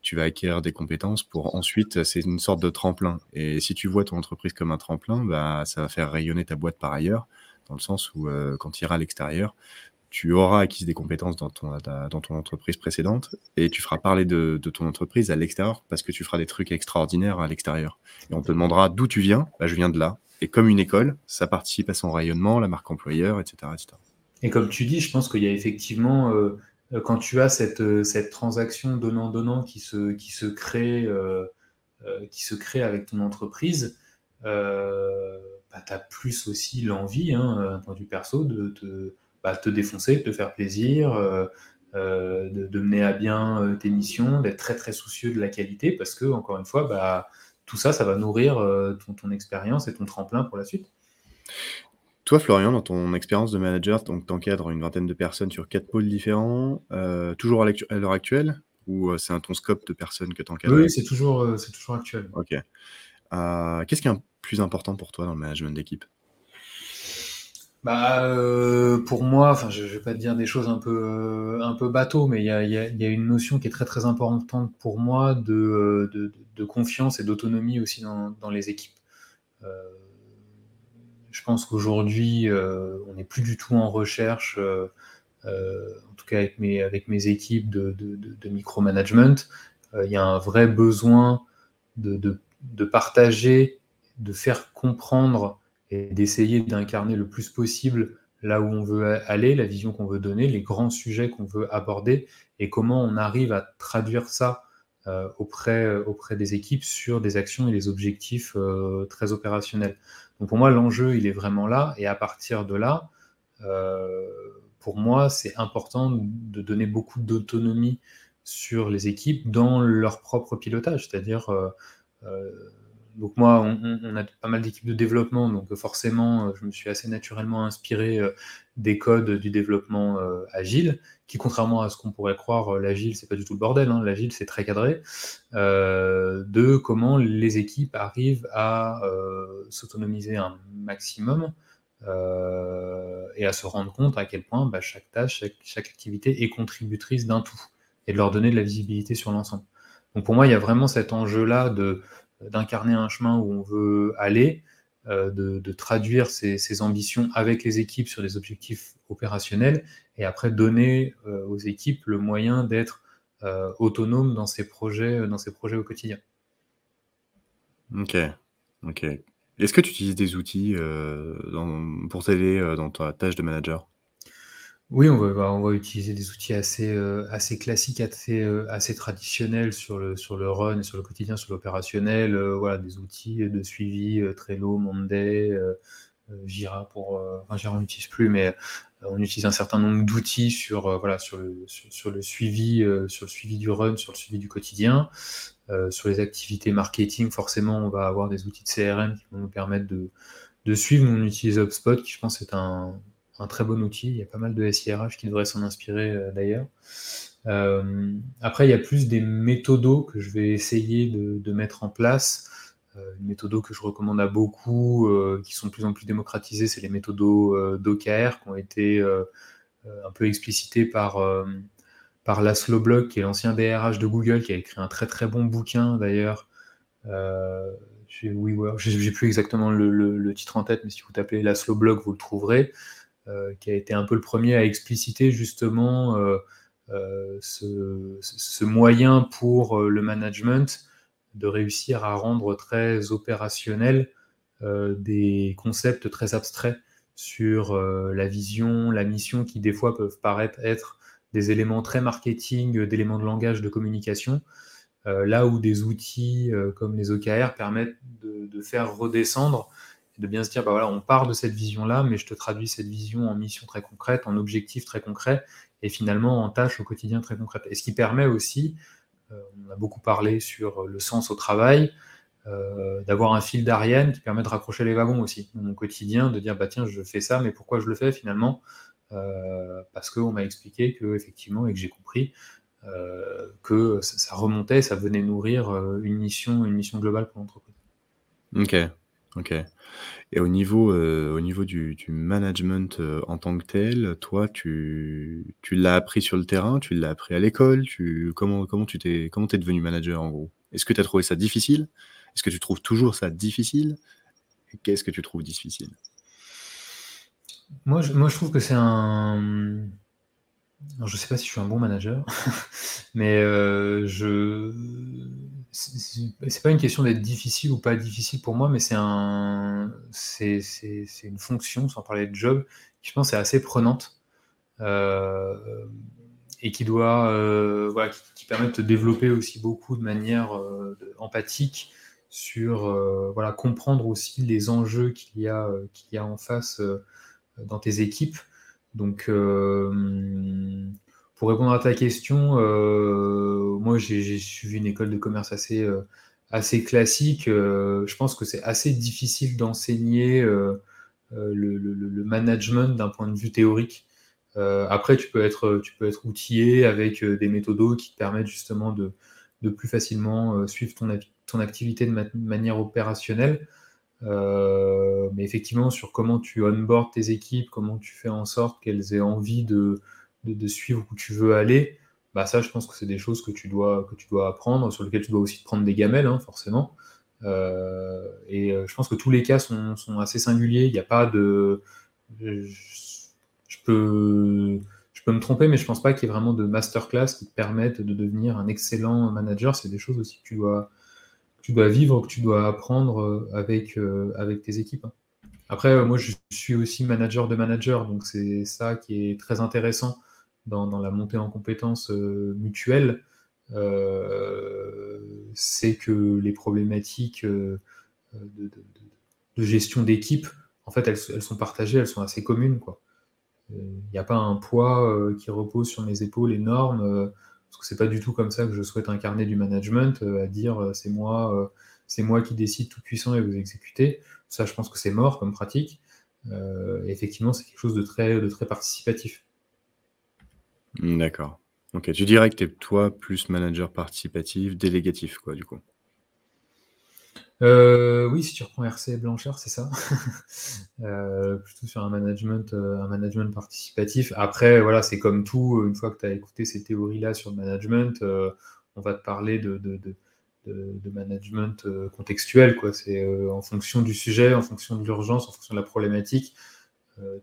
tu vas acquérir des compétences pour ensuite, c'est une sorte de tremplin. Et si tu vois ton entreprise comme un tremplin, bah, ça va faire rayonner ta boîte par ailleurs, dans le sens où euh, quand tu iras à l'extérieur, tu auras acquis des compétences dans ton, dans ton entreprise précédente et tu feras parler de, ton entreprise à l'extérieur parce que tu feras des trucs extraordinaires à l'extérieur. Et on te demandera d'où tu viens, bah, je viens de là. Et comme une école, ça participe à son rayonnement, la marque employeur, etc. Et comme tu dis, je pense qu'il y a effectivement euh, euh, quand tu as cette, euh, cette transaction donnant-donnant qui se, qui, se crée, euh, qui se crée avec ton entreprise, bah, tu as plus aussi l'envie, hein, de vue perso, de te, bah, te défoncer, de te faire plaisir, de, de, mener à bien tes missions, d'être très très soucieux de la qualité, parce que, encore une fois, bah, tout ça, ça va nourrir ton, ton expérience et ton tremplin pour la suite. Toi, Florian, dans ton expérience de manager, donc tu encadres une vingtaine de personnes sur quatre pôles différents, euh, toujours à l'heure actuelle Ou euh, c'est un ton scope de personnes que tu encadres Oui, c'est toujours, euh, c'est toujours actuel. Ok. Qu'est-ce qui est plus important pour toi dans le management d'équipe? Bah, pour moi, enfin, je, ne vais pas te dire des choses un peu, un peu bateau, mais il y a, une notion qui est très très importante pour moi de, de, de confiance et d'autonomie aussi dans, dans, les équipes. Je pense qu'aujourd'hui, euh, on n'est plus du tout en recherche, euh, euh, en tout cas avec mes, avec mes équipes de, de, micromanagement. Il y a un vrai besoin de, partager, de faire comprendre et d'essayer d'incarner le plus possible là où on veut aller, la vision qu'on veut donner, les grands sujets qu'on veut aborder et comment on arrive à traduire ça auprès, auprès des équipes sur des actions et des objectifs très opérationnels. Donc pour moi, l'enjeu, il est vraiment là. Et à partir de là, euh, pour moi, c'est important de donner beaucoup d'autonomie sur les équipes dans leur propre pilotage. C'est-à-dire, euh, euh, donc moi, on, a pas mal d'équipes de développement, donc forcément, je me suis assez naturellement inspiré des codes du développement agile, qui contrairement à ce qu'on pourrait croire, l'agile, c'est pas du tout le bordel, hein. l'agile, c'est très cadré, de comment les équipes arrivent à s'autonomiser un maximum et à se rendre compte à quel point bah, chaque tâche, chaque, activité est contributrice d'un tout, et de leur donner de la visibilité sur l'ensemble. Donc pour moi, il y a vraiment cet enjeu-là de d'incarner un chemin où on veut aller, euh, de, traduire ses, ambitions avec les équipes sur des objectifs opérationnels, et après donner euh, aux équipes le moyen d'être euh, autonomes dans ces projets, dans ces projets au quotidien. Ok, ok. Est-ce que tu utilises des outils pour t'aider dans ta tâche de manager? Oui, on va, utiliser des outils assez, euh, classiques, assez, euh, traditionnels sur le, run et sur le quotidien, sur l'opérationnel. Euh, voilà, des outils de suivi, Trello, Monday, Jira pour, enfin Jira on n'utilise plus, mais on utilise un certain nombre d'outils sur, le, suivi, du run, sur le suivi du quotidien. sur les activités marketing, forcément, on va avoir des outils de CRM qui vont nous permettre de, de suivre. On utilise HubSpot, qui je pense est un, un, très bon outil. Il y a pas mal de SIRH qui devraient s'en inspirer d'ailleurs. Euh, après, il y a plus des méthodos que je vais essayer de, mettre en place. Euh, une méthode que je recommande à beaucoup, euh, qui sont de plus en plus démocratisées, c'est les méthodos d'OKR qui ont été un peu explicités par, par Laszlo Blog, qui est l'ancien DRH de Google, qui a écrit un très très bon bouquin d'ailleurs. Euh, j'ai plus exactement le, titre en tête, mais si vous tapez Laszlo Blog, vous le trouverez, qui a été un peu le premier à expliciter justement euh, ce, moyen pour euh, le management de réussir à rendre très opérationnel euh, des concepts très abstraits sur la vision, la mission, qui des fois peuvent paraître être des éléments très marketing, d'éléments de langage de communication, là où des outils comme les OKR permettent de, faire redescendre de bien se dire, bah on part de cette vision-là, mais je te traduis cette vision en mission très concrète, en objectif très concret, et finalement en tâches au quotidien très concrètes. Et ce qui permet aussi, euh, on a beaucoup parlé sur le sens au travail, euh, d'avoir un fil d'Ariane qui permet de raccrocher les wagons aussi dans mon quotidien, de dire bah tiens je fais ça, mais pourquoi je le fais finalement? Euh, Parce qu'on m'a expliqué que effectivement et que j'ai compris que ça, remontait, ça venait nourrir une mission, une mission globale pour l'entreprise. Ok, ok. Et au niveau, euh, au niveau du management, euh, en tant que tel, toi, tu tu l'as appris sur le terrain? Tu l'as appris à l'école? Tu comment comment tu t'es comment devenu manager, en gros? Est-ce que tu as trouvé ça difficile? Est-ce que tu trouves toujours ça difficile? Qu'est-ce que tu trouves difficile? Moi je moi je trouve que c'est un, je sais pas si je suis un bon manager, mais euh, je c'est pas une question d'être difficile ou pas difficile pour moi, mais c'est un, c'est une fonction, sans parler de job, qui je pense est assez prenante euh, et qui doit, euh, voilà, qui, permet de te développer aussi beaucoup de manière euh, empathique sur, voilà, comprendre aussi les enjeux qu'il y a, qu'il y a en face dans tes équipes. Donc pour répondre à ta question, euh, moi j'ai suivi une école de commerce assez, euh, classique. Euh, je pense que c'est assez difficile d'enseigner le, management d'un point de vue théorique. après, tu peux, être, tu peux être outillé avec des méthodos qui te permettent justement de, de plus facilement suivre ton, ton activité de, manière opérationnelle. mais effectivement, sur comment tu onboard tes équipes, comment tu fais en sorte qu'elles aient envie de, de, suivre où tu veux aller, bah ça, je pense que c'est des choses que tu dois, que tu dois apprendre, sur lesquelles tu dois aussi prendre des gamelles, hein, forcément. Euh, et euh, je pense que tous les cas sont, assez singuliers. Il n'y a pas de. Je, peux, je peux me tromper, mais je pense pas qu'il y ait vraiment de masterclass qui te permettent de devenir un excellent manager. C'est des choses aussi que tu dois, tu dois vivre, que tu dois apprendre euh, avec, avec tes équipes. Hein. Après, moi, je suis aussi manager de manager, donc c'est ça qui est très intéressant dans, la montée en compétences euh, mutuelles, euh, c'est que les problématiques euh, de, gestion d'équipe, en fait, elles, sont partagées, elles sont assez communes. Il n'y a pas un poids qui repose sur mes épaules énorme, parce que c'est pas du tout comme ça que je souhaite incarner du management, à dire c'est moi, moi qui décide tout puissant et vous exécutez. Ça, je pense que c'est mort comme pratique. effectivement, c'est quelque chose de très participatif. D'accord. OK. Tu dirais que tu es, toi, plus manager participatif, délégatif, quoi, du coup? Euh, oui, si tu reprends RC Blanchard, c'est ça. Euh, plutôt sur un management, euh, un management participatif. Après, voilà, c'est comme tout, une fois que tu as écouté ces théories-là sur le management, on va te parler de de management, contextuel, quoi. C'est, en fonction du sujet, en fonction de l'urgence, en fonction de la problématique,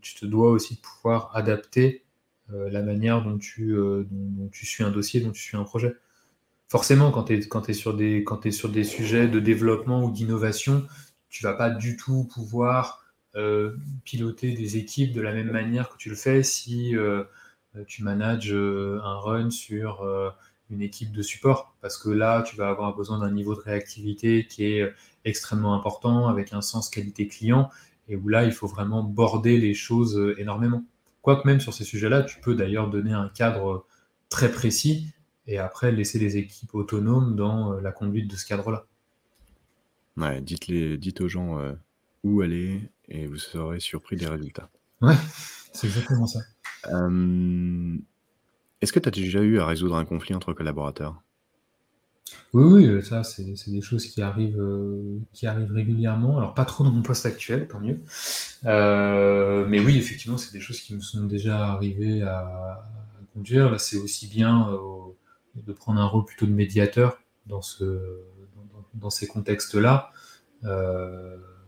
tu te dois aussi de pouvoir adapter la manière dont tu, euh, dont, tu suis un dossier, dont tu suis un projet. Forcément, quand tu es, es, sur des, es sur des sujets de développement ou d'innovation, tu vas pas du tout pouvoir euh, piloter des équipes de la même manière que tu le fais si tu manages un run sur une équipe de support, parce que là, tu vas avoir besoin d'un niveau de réactivité qui est extrêmement important, avec un sens qualité client, et où là, il faut vraiment border les choses énormément. Quoique même sur ces sujets-là, tu peux d'ailleurs donner un cadre très précis et après laisser les équipes autonomes dans la conduite de ce cadre-là. Ouais, dites, les, dites aux gens où aller et vous serez surpris des résultats. Ouais, c'est exactement ça. Est-ce que tu as déjà eu à résoudre un conflit entre collaborateurs? Oui, oui, ça, c'est des choses qui arrivent, euh, qui arrivent régulièrement. Alors, pas trop dans mon poste actuel, tant mieux. Euh, mais oui, effectivement, c'est des choses qui me sont déjà arrivées à, conduire. Là, c'est aussi bien euh, de prendre un rôle plutôt de médiateur dans, ce, dans, ces contextes-là.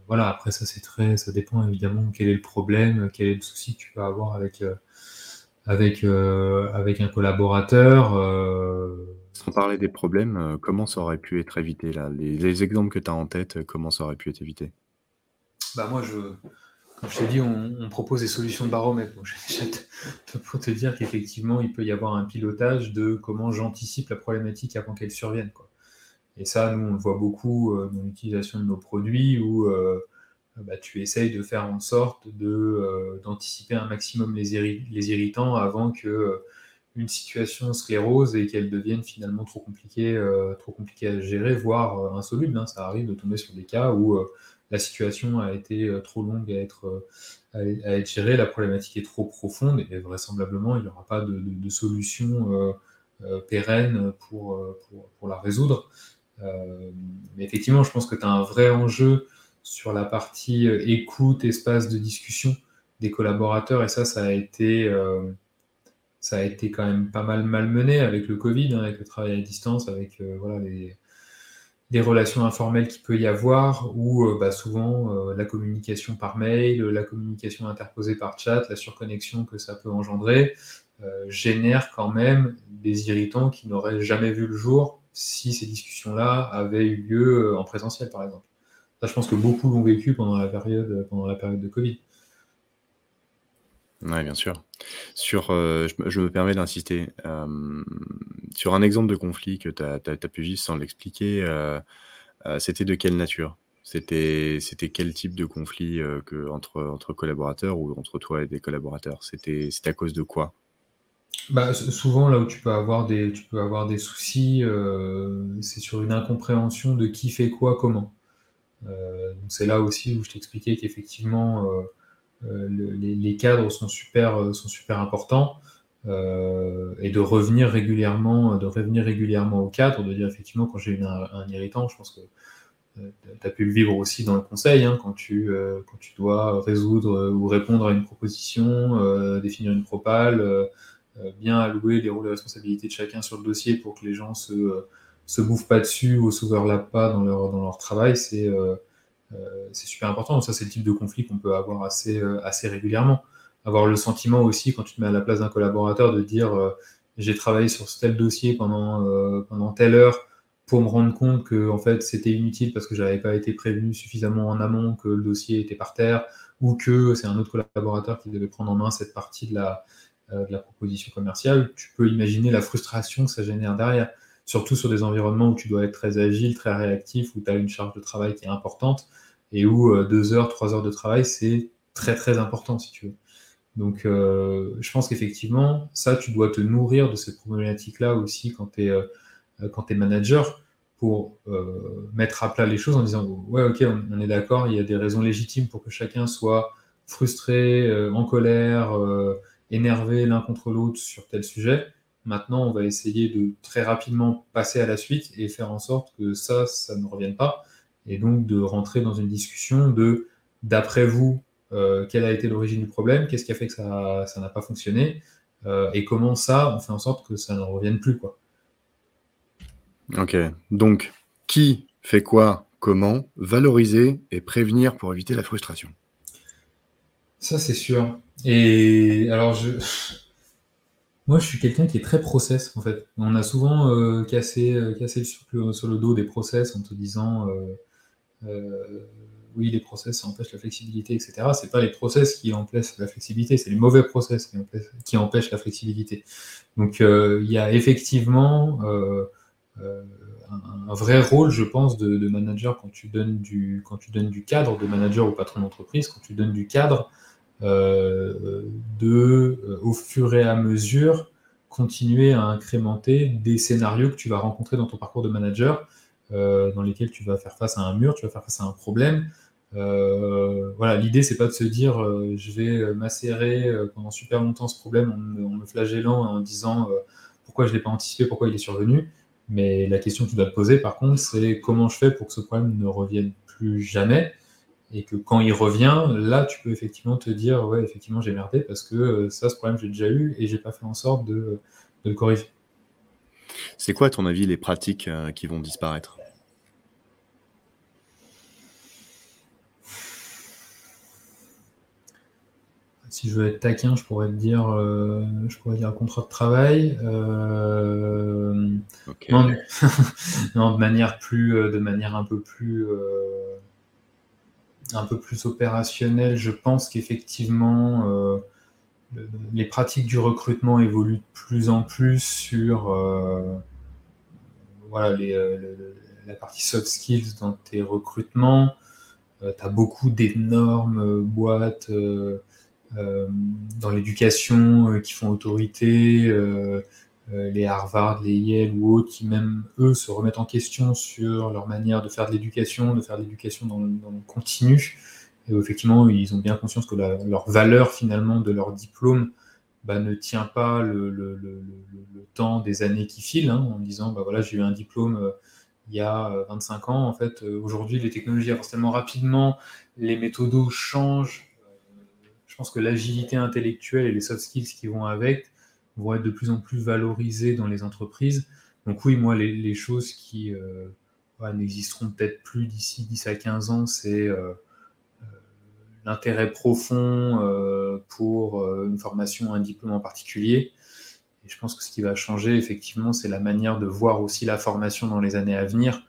voilà, après, ça, c'est très, ça dépend évidemment quel est le problème, quel est le souci que tu peux avoir avec euh, un collaborateur. Euh, Sans parler des problèmes, euh, comment ça aurait pu être évité là? Les, exemples que tu as en tête, comment ça aurait pu être évité? Bah moi, je, comme je t'ai dit, on, propose des solutions de baromètre. pour te dire qu'effectivement, il peut y avoir un pilotage de comment j'anticipe la problématique avant qu'elle survienne. Et ça, nous, on le voit beaucoup dans l'utilisation de nos produits où bah, tu essayes de faire en sorte de, euh, d'anticiper un maximum les, irritants avant que euh, une situation sclérose et qu'elle devienne finalement trop compliquée, euh, trop compliquée à gérer, voire insoluble. Hein. Ça arrive de tomber sur des cas où la situation a été trop longue à être, à, être gérée, la problématique est trop profonde et vraisemblablement il n'y aura pas de, solution pérenne pour, pour, pour, la résoudre. mais effectivement, je pense que tu as un vrai enjeu sur la partie euh, écoute, espace de discussion des collaborateurs. Et ça, ça a été, euh, ça a été quand même pas mal malmené avec le Covid, hein, avec le travail à distance, avec euh, voilà, les, relations informelles qu'il peut y avoir, ou bah, souvent la communication par mail, la communication interposée par chat, la surconnexion que ça peut engendrer, génère quand même des irritants qui n'auraient jamais vu le jour si ces discussions-là avaient eu lieu en présentiel, par exemple. Ça, je pense que beaucoup l'ont vécu pendant la période, pendant la période de Covid. Oui, bien sûr. Sur, euh, je, me permets d'insister euh, sur un exemple de conflit que tu as, pu vivre sans l'expliquer. Euh, c'était de quelle nature? C'était quel type de conflit que, entre, entre collaborateurs ou entre toi et des collaborateurs? C'était à cause de quoi? Bah, souvent, là où tu peux avoir des, tu peux avoir des soucis, c'est sur une incompréhension de qui fait quoi, comment. C'est là aussi où je t'expliquais qu'effectivement euh, les, cadres sont super, sont super importants. et de revenir régulièrement, de revenir régulièrement au cadre, de dire effectivement quand j'ai un, un, irritant, je pense que tu as pu le vivre aussi dans le conseil, hein, quand, tu, quand tu dois résoudre ou répondre à une proposition, définir une propale, bien allouer les rôles et responsabilités de chacun sur le dossier pour que les gens se, se bouffent pas dessus ou s'overlappent pas dans leur, dans leur travail, c'est euh, euh, c'est super important. Ça, c'est le type de conflit qu'on peut avoir assez, euh, assez régulièrement. Avoir le sentiment aussi, quand tu te mets à la place d'un collaborateur, de dire j'ai travaillé sur tel dossier pendant, pendant telle heure pour me rendre compte que en fait, c'était inutile parce que j'avais pas été prévenu suffisamment en amont que le dossier était par terre ou que c'est un autre collaborateur qui devait prendre en main cette partie de la, de la proposition commerciale. Tu peux imaginer la frustration que ça génère derrière surtout sur des environnements où tu dois être très agile, très réactif, où tu as une charge de travail qui est importante, et où euh, deux heures, trois heures de travail, c'est très très important si tu veux. Donc euh, je pense qu'effectivement, ça, tu dois te nourrir de ces problématiques-là aussi quand tu es, euh, manager pour mettre à plat les choses en disant ouais ok on, est d'accord il y a des raisons légitimes pour que chacun soit frustré en colère énervé l'un contre l'autre sur tel sujet Maintenant, on va essayer de très rapidement passer à la suite et faire en sorte que ça, ça ne revienne pas. Et donc de rentrer dans une discussion de, d'après vous, euh, quelle a été l'origine du problème, qu'est-ce qui a fait que ça, n'a pas fonctionné, euh, et comment ça, on fait en sorte que ça ne revienne plus. Quoi. Ok, donc qui fait quoi, comment, valoriser et prévenir pour éviter la frustration? Ça, c'est sûr. Et alors, je moi, je suis quelqu'un qui est très process, en fait. On a souvent euh, cassé, euh, cassé le sur le dos des process en te disant euh, oui, les process, ça empêche la flexibilité, etc. C'est pas les process qui empêchent la flexibilité, c'est les mauvais process qui empêchent, la flexibilité. Donc, il y a effectivement un, vrai rôle, je pense, de, manager quand tu donnes du quand cadre, de manager ou patron d'entreprise, quand tu donnes du cadre, de au fur et à mesure continuer à incrémenter des scénarios que tu vas rencontrer dans ton parcours de manager, dans lesquels tu vas faire face à un mur, tu vas faire face à un problème, euh, voilà, l'idée c'est pas de se dire euh, je vais macérer euh, pendant super longtemps ce problème en me, flagellant en disant pourquoi je l'ai pas anticipé, pourquoi il est survenu. Mais la question que tu dois te poser par contre, c'est comment je fais pour que ce problème ne revienne plus jamais? Et que quand il revient, là tu peux effectivement te dire ouais effectivement j'ai merdé parce que ça ce problème j'ai déjà eu et j'ai pas fait en sorte de, de le corriger. C'est quoi à ton avis les pratiques qui vont disparaître? Si je veux être taquin, je pourrais te dire, euh, je pourrais dire contrat de travail. Euh, non, de manière plus, euh, de manière un peu plus, un peu plus opérationnelle. Je pense qu'effectivement, les pratiques du recrutement évoluent de plus en plus sur, voilà, la partie soft skills dans tes recrutements. tu as beaucoup d'énormes boîtes euh, dans l'éducation euh, qui font autorité, euh, les Harvard, les Yale ou autres, qui même eux se remettent en question sur leur manière de faire de l'éducation, de faire de l'éducation dans, le continu. Et effectivement, ils ont bien conscience que leur valeur finalement de leur diplôme bah, ne tient pas le, temps des années qui filent, hein, en disant bah voilà j'ai eu un diplôme il y a 25 ans. En fait, aujourd'hui les technologies avancent tellement rapidement, les méthodos changent, je pense que l'agilité intellectuelle et les soft skills qui vont avec vont être de plus en plus valorisés dans les entreprises. Donc oui, moi, les, choses qui euh, n'existeront peut-être plus d'ici 10 à 15 ans, c'est euh, euh, l'intérêt profond pour une formation, un diplôme en particulier. Et je pense que ce qui va changer, effectivement, c'est la manière de voir aussi la formation dans les années à venir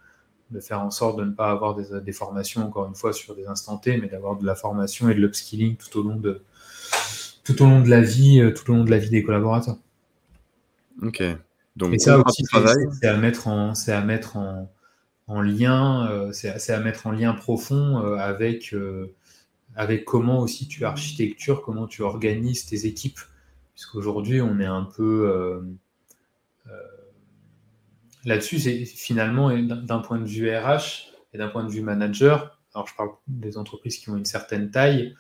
de faire en sorte de ne pas avoir des, formations, encore une fois, sur des instants T, mais d'avoir de la formation et de l'upskilling tout au long de tout au long de la vie, euh, tout au long de la vie des collaborateurs. Ok. Donc, et ça aussi, c'est à mettre en, c'est à mettre en, en lien, euh, c'est à mettre en lien profond euh, avec, avec comment aussi tu architectures, comment tu organises tes équipes. Puisqu'aujourd'hui, on est un peu là-dessus, c'est finalement d'un point de vue RH et d'un point de vue manager. Alors, je parle des entreprises qui ont une certaine taille.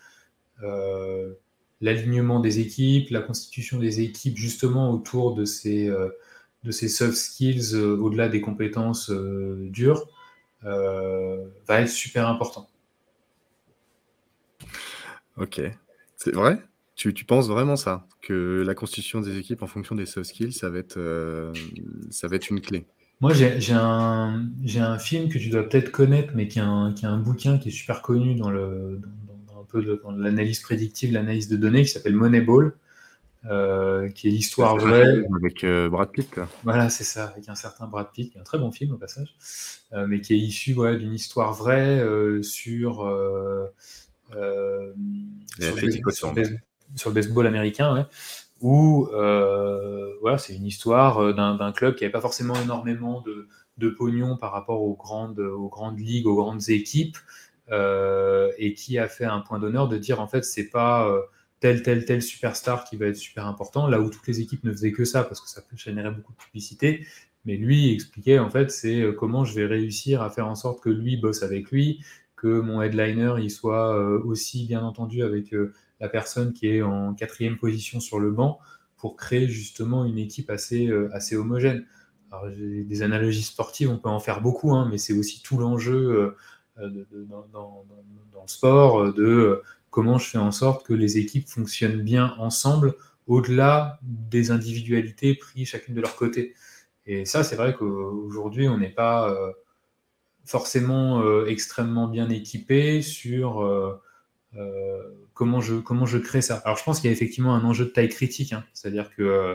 Euh, l'alignement des équipes, la constitution des équipes justement autour de ces, euh, de ces soft skills euh, au-delà des compétences dures va être super important. Ok, c'est vrai? Tu, tu, penses vraiment ça? Que la constitution des équipes en fonction des soft skills, ça va être, ça va être une clé? Moi, j'ai un, un, film que tu dois peut-être connaître, mais qui est, un, qui un, bouquin qui est super connu dans, le, dans, dans l'analyse prédictive, l'analyse de données, qui s'appelle Moneyball, euh, qui est l'histoire vraie. Avec euh, Brad Pitt, là. Voilà, c'est ça, avec un certain Brad Pitt, qui est un très bon film au passage, euh, mais qui est issu d'une histoire vraie sur, sur, le, sur, le, baseball américain, ouais où euh, voilà, c'est une histoire euh, d'un club qui n'avait pas forcément énormément de, de, pognon par rapport aux grandes, aux grandes ligues, aux grandes équipes, euh, et qui a fait un point d'honneur de dire en fait c'est pas tel tel tel superstar qui va être super important, là où toutes les équipes ne faisaient que ça parce que ça générait beaucoup de publicité. Mais lui expliquait en fait c'est comment je vais réussir à faire en sorte que lui bosse avec lui, que mon headliner il soit aussi bien entendu avec la personne qui est en quatrième position sur le banc pour créer justement une équipe assez, euh, assez homogène. Alors, des analogies sportives, on peut en faire beaucoup, hein, mais c'est aussi tout l'enjeu euh, dans, le sport de comment je fais en sorte que les équipes fonctionnent bien ensemble au-delà des individualités prises chacune de leur côté. Et ça, c'est vrai qu'aujourd'hui, on n'est pas euh, forcément extrêmement bien équipé sur euh, comment, je, comment je crée ça Alors, je pense qu'il y a effectivement un enjeu de taille critique. Hein. C'est-à-dire que euh,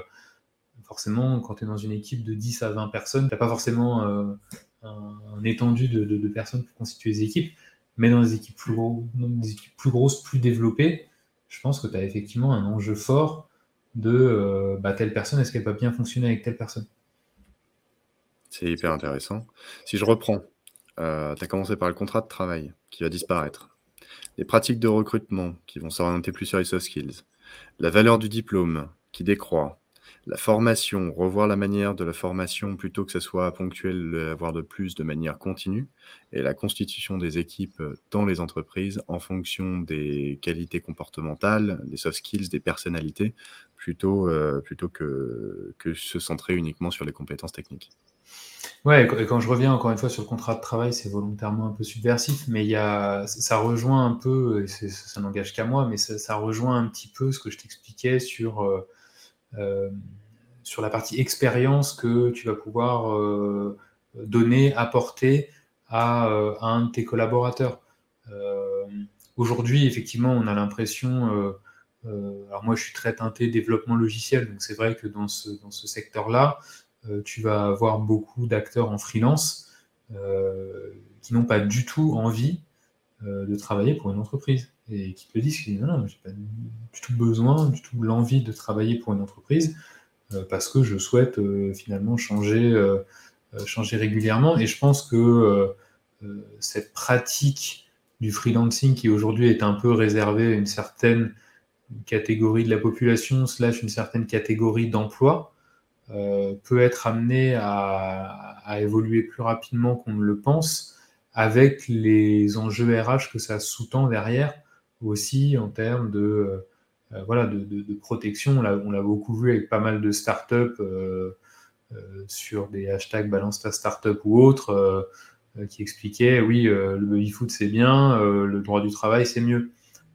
forcément, quand tu es dans une équipe de 10 à 20 personnes, tu n'as pas forcément euh, un, étendu de, personnes pour constituer des équipes. Mais dans des équipes plus, plus grosses, plus développées, je pense que tu as effectivement un enjeu fort de bah, telle personne, est-ce qu'elle va bien fonctionner avec telle personne? C'est hyper intéressant. Si je reprends, euh, tu as commencé par le contrat de travail qui va disparaître, les pratiques de recrutement qui vont s'orienter plus sur les soft skills, la valeur du diplôme qui décroît, la formation, revoir la manière de la formation plutôt que ce soit ponctuel, avoir de plus de manière continue, et la constitution des équipes dans les entreprises en fonction des qualités comportementales, des soft skills, des personnalités, plutôt, euh, plutôt que, que se centrer uniquement sur les compétences techniques. Ouais, et quand je reviens encore une fois sur le contrat de travail, c'est volontairement un peu subversif, mais il y a, ça rejoint un peu, ça n'engage qu'à moi, mais ça, rejoint un petit peu ce que je t'expliquais sur euh, euh, sur la partie expérience que tu vas pouvoir euh, donner, apporter à, euh, un de tes collaborateurs. Aujourd'hui, effectivement, on a l'impression, alors moi je suis très teinté développement logiciel, donc c'est vrai que dans ce, dans ce secteur-là, tu vas avoir beaucoup d'acteurs en freelance qui n'ont pas du tout envie de travailler pour une entreprise et qui te disent, qui disent non, non, j'ai pas du tout besoin, du tout l'envie de travailler pour une entreprise euh, parce que je souhaite euh, finalement changer, euh, changer régulièrement. Et je pense que cette pratique du freelancing qui aujourd'hui est un peu réservée à une certaine catégorie de la population, slash une certaine catégorie d'emploi, peut être amenée à, à, évoluer plus rapidement qu'on ne le pense avec les enjeux RH que ça sous-tend derrière aussi en termes de, euh, voilà, de, protection. On l'a beaucoup vu avec pas mal de startups euh, euh, sur des hashtags balance ta startup ou autres qui expliquaient oui, le baby-foot c'est bien, le droit du travail c'est mieux.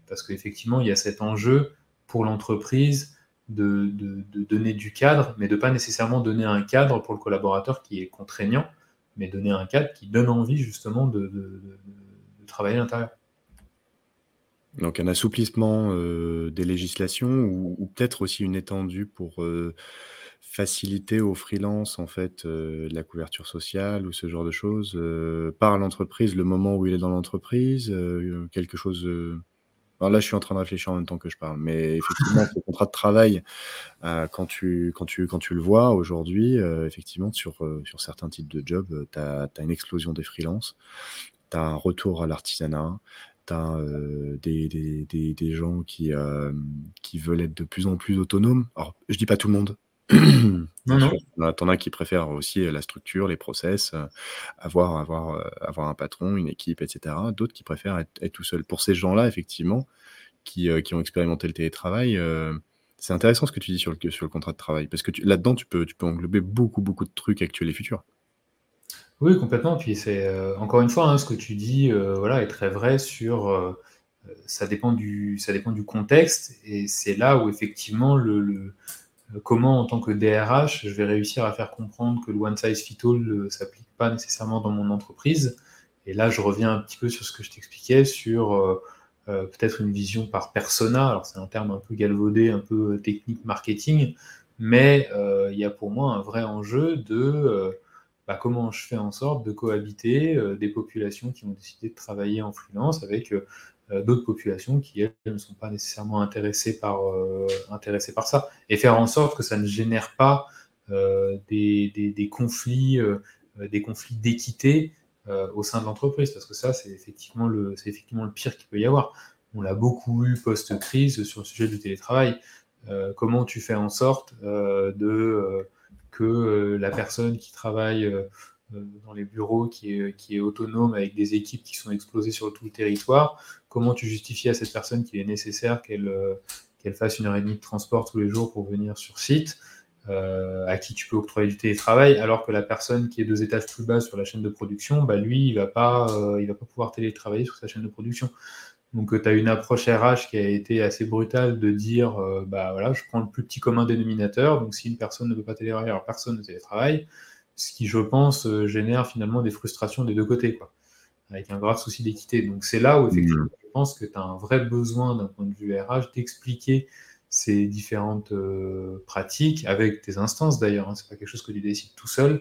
Parce qu'effectivement, il y a cet enjeu pour l'entreprise de, donner du cadre, mais de pas nécessairement donner un cadre pour le collaborateur qui est contraignant, mais donner un cadre qui donne envie justement de, travailler à l'intérieur. Donc un assouplissement euh, des législations ou, peut-être aussi une étendue pour euh, faciliter aux freelances en fait euh, la couverture sociale ou ce genre de choses par l'entreprise, le moment où il est dans l'entreprise, quelque chose. Alors là, je suis en train de réfléchir en même temps que je parle, mais effectivement, ce contrat de travail, quand tu, quand, tu, quand tu le vois aujourd'hui, effectivement, sur, sur certains types de jobs, tu as, as, une explosion des freelances, tu as un retour à l'artisanat, des, des, des, gens qui, qui veulent être de plus en plus autonomes. Alors, je dis pas tout le monde. non, non. T'en as qui préfèrent aussi la structure, les process, avoir, avoir, avoir un patron, une équipe, etc. D'autres qui préfèrent être, tout seul. Pour ces gens-là, effectivement, qui, qui, ont expérimenté le télétravail, c'est intéressant ce que tu dis sur le, sur le contrat de travail, parce que là-dedans, tu peux, tu peux englober beaucoup, beaucoup de trucs actuels et futurs. Oui, complètement. Puis c'est euh, encore une fois, hein, ce que tu dis, euh, voilà, est très vrai sur euh, ça dépend du ça dépend du contexte et c'est là où effectivement le, comment en tant que DRH je vais réussir à faire comprendre que le one size fit all ne s'applique pas nécessairement dans mon entreprise. Et là, je reviens un petit peu sur ce que je t'expliquais sur peut-être une vision par persona. Alors c'est un terme un peu galvaudé, un peu technique marketing, mais il y a pour moi un vrai enjeu de bah, comment je fais en sorte de cohabiter euh, des populations qui ont décidé de travailler en freelance avec euh, euh, d'autres populations qui, elles, ne sont pas nécessairement intéressées par, ça, et faire en sorte que ça ne génère pas des, des, conflits des conflits d'équité au sein de l'entreprise, parce que ça, c'est effectivement, le, effectivement le pire qu'il peut y avoir. On l'a beaucoup eu post-crise sur le sujet du télétravail. comment tu fais en sorte de que euh, la personne qui travaille euh, euh, dans les bureaux, qui est, qui est autonome avec des équipes qui sont explosées sur tout le territoire, comment tu justifies à cette personne qu'il est nécessaire qu'elle qu'elle fasse une heure et demie de transport tous les jours pour venir sur site, à qui tu peux octroyer du télétravail, alors que la personne qui est deux étages plus bas sur la chaîne de production, bah lui, il va pas, il va pas pouvoir télétravailler sur sa chaîne de production. Donc, tu as une approche RH qui a été assez brutale de dire euh, bah voilà, je prends le plus petit commun dénominateur. Donc, si une personne ne peut pas télétravailler, alors personne ne télétravaille. Ce qui, je pense, euh, génère finalement des frustrations des deux côtés, quoi, avec un grave souci d'équité. Donc, c'est là où, effectivement, mmh. je pense que tu as un vrai besoin, d'un point de vue RH, d'expliquer ces différentes euh, pratiques, avec tes instances d'ailleurs. Hein, c'est pas quelque chose que tu décides tout seul,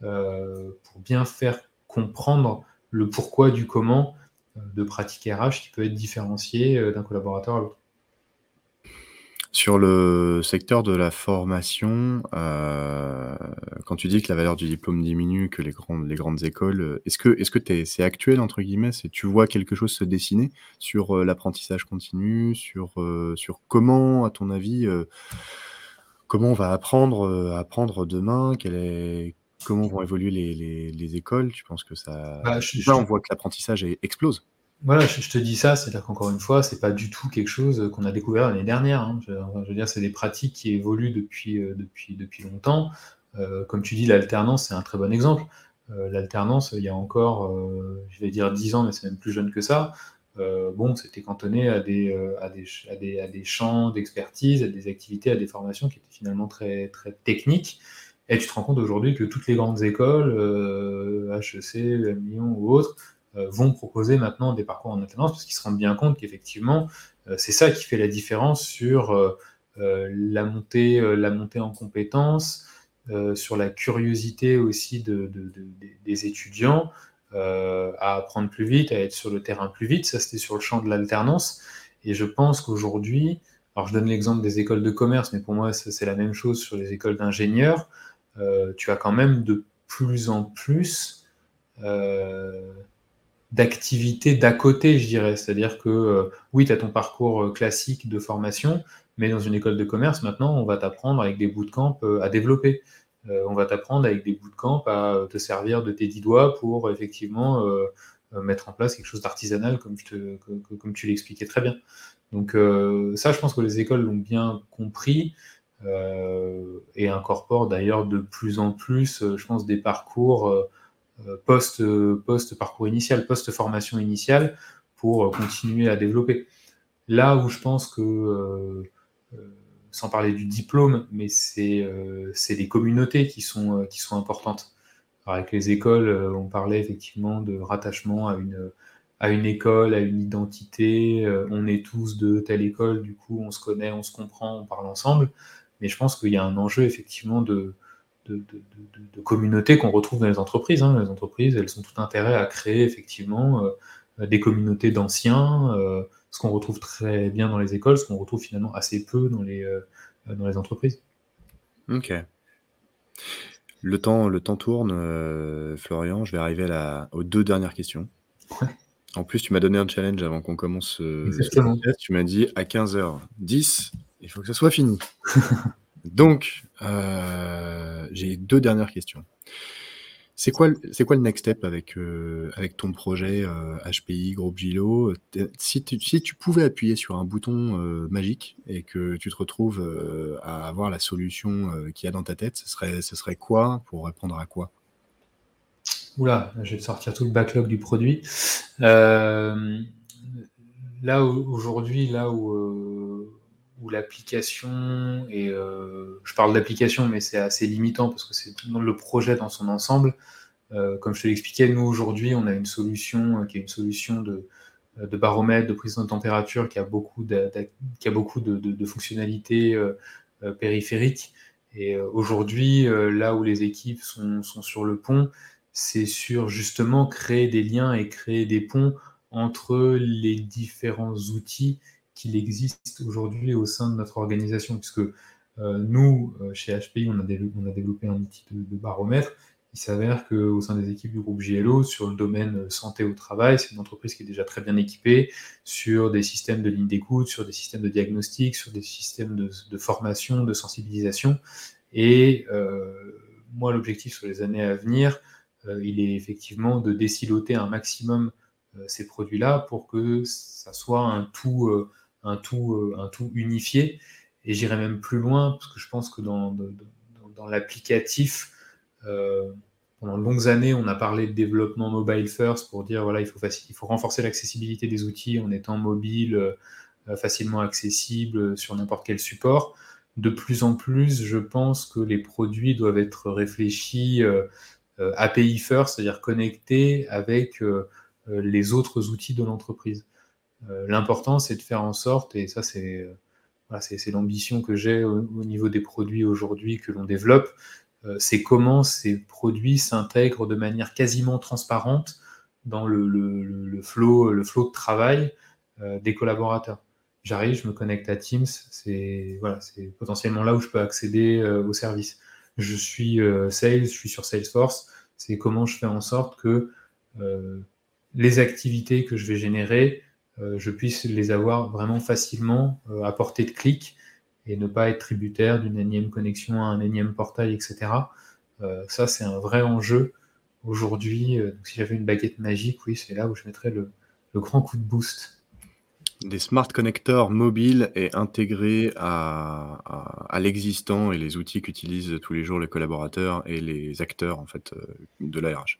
pour bien faire comprendre le pourquoi du comment de pratique RH qui peut être différenciée euh, d'un collaborateur à l'autre. Sur le secteur de la formation, heu, quand tu dis que la valeur du diplôme diminue, que les grandes les grandes écoles, heu, est-ce que est-ce c'est «actuel» entre guillemets? Tu vois quelque chose se dessiner sur, l'apprentissage continu, sur, sur comment, à ton avis, comment on va apprendre, apprendre demain? Quelle est comment vont évoluer les les les écoles? Tu penses que ça Bah, je là, je on voit que l'apprentissage explose. Voilà, je je te dis ça, c'est-à-dire qu'encore une fois, c'est pas du tout quelque chose, qu'on a découvert l'année dernière, hein. Je veux dire, c'est des pratiques qui évoluent depuis, depuis longtemps. Heu, comme tu dis, l'alternance, c'est un très bon exemple. Heu, l'alternance, il y a encore, je vais dire 10 ans, mais c'est même plus jeune que ça, bon, c'était cantonné à des, heu, à des ch à des à des champs d'expertise, à des activités, à des formations qui étaient finalement très très techniques et tu te rends compte aujourd'hui que toutes les grandes écoles, HEC, Lyon ou autres, euh, vont proposer maintenant des parcours en alternance parce qu'ils se rendent bien compte qu'effectivement, euh, c'est ça qui fait la différence sur euh, la, montée, la montée en compétences, sur la curiosité aussi de, de, de, des étudiants à apprendre plus vite, à être sur le terrain plus vite. Ça, c'était sur le champ de l'alternance. Et je pense qu'aujourd'hui, alors je donne l'exemple des écoles de commerce, mais pour moi, c'est la même chose sur les écoles d'ingénieurs. Tu as quand même de plus en plus euh, d'activités d'à côté, je dirais. C'est-à-dire que euh, oui, tu as ton parcours euh, classique de formation, mais dans une école de commerce, maintenant, on va t'apprendre avec des bootcamps euh, à développer. on va t'apprendre avec des bootcamps à te servir de tes dix doigts pour effectivement mettre en place quelque chose d'artisanal, comme, comme, tu l'expliquais très bien. Donc ça, je pense que les écoles l'ont bien compris. Et incorporent d'ailleurs de plus en plus, je pense, des parcours euh, post, euh, post parcours initial, post formation initiale pour euh, continuer à développer. Là où je pense que sans parler du diplôme, mais c'est euh, les communautés qui sont, qui sont importantes. avec les écoles, on parlait effectivement de rattachement à une, à une école, à une identité. on est tous de telle école, du coup, on se connaît, on se comprend, on parle ensemble. Mais je pense qu'il y a un enjeu effectivement de, de, communautés qu'on retrouve dans les entreprises. Hein. Les entreprises, elles ont tout intérêt à créer effectivement euh, des communautés d'anciens, euh, ce qu'on retrouve très bien dans les écoles, ce qu'on retrouve finalement assez peu dans les, euh, dans les entreprises. Ok. Le temps, le temps tourne, Florian. Je vais arriver à aux deux dernières questions. En plus, tu m'as donné un challenge avant qu'on commence ce, Tu m'as dit à 15h10, il faut que ça soit fini. Donc, euh, j'ai deux dernières questions. C'est quoi, c'est quoi le next step avec, euh, avec ton projet HPI, euh, Groupe Gilo si tu, si tu pouvais appuyer sur un bouton magique et que tu te retrouves à avoir la solution qu'il y a dans ta tête, ce serait, ce serait quoi pour répondre à quoi? Oula, je vais te sortir tout le backlog du produit. là, aujourd'hui, là où où l'application, et euh, je parle d'application, mais c'est assez limitant parce que c'est le projet dans son ensemble. Euh, comme je te l'expliquais, nous aujourd'hui, on a une solution euh, qui est une solution de, baromètre, de prise de température qui a beaucoup de, fonctionnalités périphériques. Et aujourd'hui, là où les équipes sont sur le pont, c'est sur justement créer des liens et créer des ponts entre les différents outils qu'il existe aujourd'hui au sein de notre organisation, puisque euh, nous, euh, chez HPI, on a, développé, un outil de, baromètre. Il s'avère qu'au sein des équipes du groupe JLO, sur le domaine santé au travail, c'est une entreprise qui est déjà très bien équipée sur des systèmes de ligne d'écoute, sur des systèmes de diagnostic, sur des systèmes de, formation, de sensibilisation. Et euh, moi, l'objectif sur les années à venir, il est effectivement de déciloter un maximum ces produits-là pour que ça soit un tout un tout, euh, un tout unifié. Et j'irai même plus loin, parce que je pense que dans, dans, l'applicatif, euh, pendant de longues années, on a parlé de développement mobile first pour dire voilà, il faut, il faut renforcer l'accessibilité des outils en étant mobile, euh, facilement accessible sur n'importe quel support. De plus en plus, je pense que les produits doivent être réfléchis API first, c'est-à-dire connectés avec les autres outils de l'entreprise. Euh, l'important, c'est de faire en sorte, et ça, c'est euh, l'ambition que j'ai au, niveau des produits aujourd'hui que l'on développe, euh, c'est comment ces produits s'intègrent de manière quasiment transparente dans le, le, le, flow, le flow de travail des collaborateurs. j'arrive, je me connecte à Teams, c'est potentiellement là où je peux accéder au service. Je suis sales, je suis sur Salesforce, c'est comment je fais en sorte que les activités que je vais générer, je puisse les avoir vraiment facilement à portée de clic et ne pas être tributaire d'une énième connexion à un énième portail, etc. Euh, ça, c'est un vrai enjeu aujourd'hui. Euh, si j'avais une baguette magique, oui, c'est là où je mettrais le, grand coup de boost. Des smart connecteurs mobiles et intégrés à, l'existant et les outils qu'utilisent tous les jours les collaborateurs et les acteurs en fait euh, de la RH.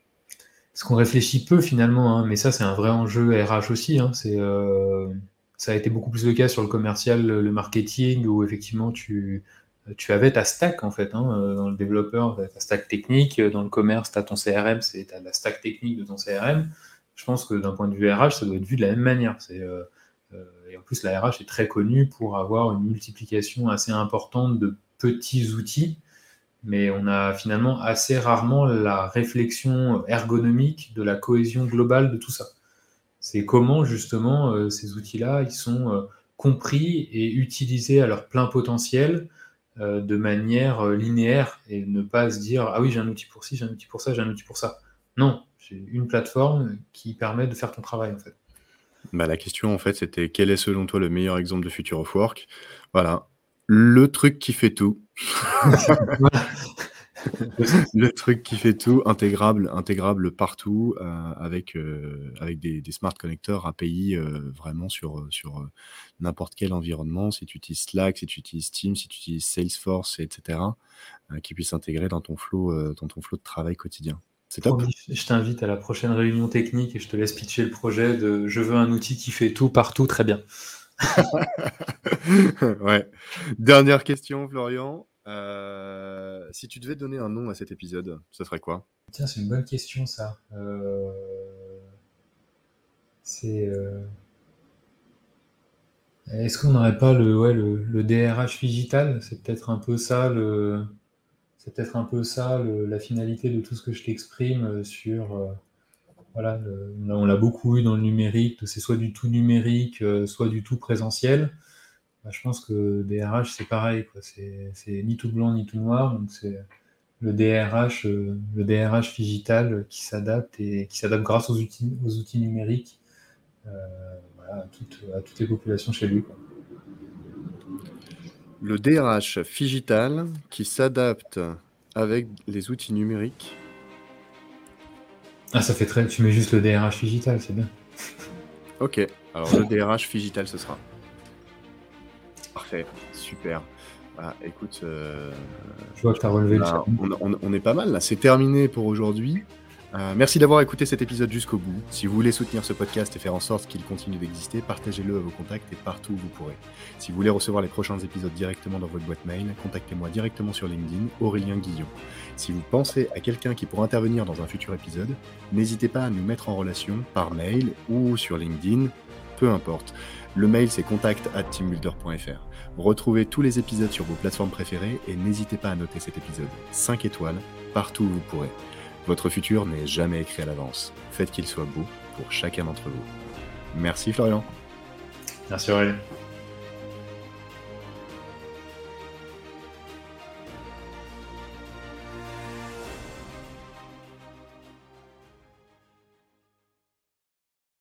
Ce qu'on réfléchit peu finalement, hein, mais ça c'est un vrai enjeu RH aussi. Hein, c'est ça a été beaucoup plus le cas sur le commercial, le marketing, où effectivement tu, tu avais ta stack en fait. Hein, euh, dans le développeur, ta stack technique. Dans le commerce, tu as ton CRM, c'est la stack technique de ton CRM. Je pense que d'un point de vue RH, ça doit être vu de la même manière. C'est, euh, euh, et en plus, la RH est très connue pour avoir une multiplication assez importante de petits outils, mais on a finalement assez rarement la réflexion ergonomique de la cohésion globale de tout ça c'est comment justement euh, ces outils-là, ils sont euh, compris et utilisés à leur plein potentiel euh, de manière linéaire et ne pas se dire ah oui j'ai un outil pour ci, j'ai un outil pour ça, j'ai un outil pour ça. Non, j'ai une plateforme qui permet de faire ton travail en fait. Bah, la question en fait c'était quel est selon toi le meilleur exemple de Future of Work? Voilà, le truc qui fait tout. Le truc qui fait tout, intégrable, intégrable partout, euh, avec, euh, avec des, smart connecteurs API euh, vraiment sur, sur n'importe quel environnement. Si tu utilises Slack, si tu utilises Teams, si tu utilises Salesforce, etc., qui puissent s'intégrer dans ton flow, dans ton flow de travail quotidien. C'est top. Je t'invite à la prochaine réunion technique et je te laisse pitcher le projet de je veux un outil qui fait tout partout, très bien. ouais. Dernière question, Florian. Euh, si tu devais donner un nom à cet épisode, ce serait quoi? Tiens, c'est une bonne question ça. Euh, c'est. Euh, est-ce qu'on n'aurait pas le, ouais, le, DRH digital? C'est peut-être un peu ça le. C'est peut-être un peu ça la finalité de tout ce que je t'exprime sur. voilà, on l'a beaucoup eu dans le numérique, c'est soit du tout numérique, soit du tout présentiel. Bah, je pense que DRH, c'est pareil. C'est ni tout blanc ni tout noir. Donc, c'est le DRH, euh, le DRH digital qui s'adapte et qui s'adapte grâce aux outils, aux outils numériques euh, à, toutes, les populations chez lui. Le DRH digital qui s'adapte avec les outils numériques. Ah, ça fait très. Tu mets juste le DRH digital, c'est bien. Ok, alors le DRH digital, ce sera. Parfait, super. Bah, écoute, euh, je vois que tu as relevé le on, on, est pas mal là, c'est terminé pour aujourd'hui. Euh, merci d'avoir écouté cet épisode jusqu'au bout. Si vous voulez soutenir ce podcast et faire en sorte qu'il continue d'exister, partagez-le à vos contacts et partout où vous pourrez. Si vous voulez recevoir les prochains épisodes directement dans votre boîte mail, contactez-moi directement sur LinkedIn, Aurélien Guillon. Si vous pensez à quelqu'un qui pourrait intervenir dans un futur épisode, n'hésitez pas à nous mettre en relation par mail ou sur LinkedIn, peu importe. Le mail c'est contact at teambuilder.fr. Retrouvez tous les épisodes sur vos plateformes préférées et n'hésitez pas à noter cet épisode 5 étoiles partout où vous pourrez. Votre futur n'est jamais écrit à l'avance. Faites qu'il soit beau pour chacun d'entre vous. Merci Florian. Merci Aurélien.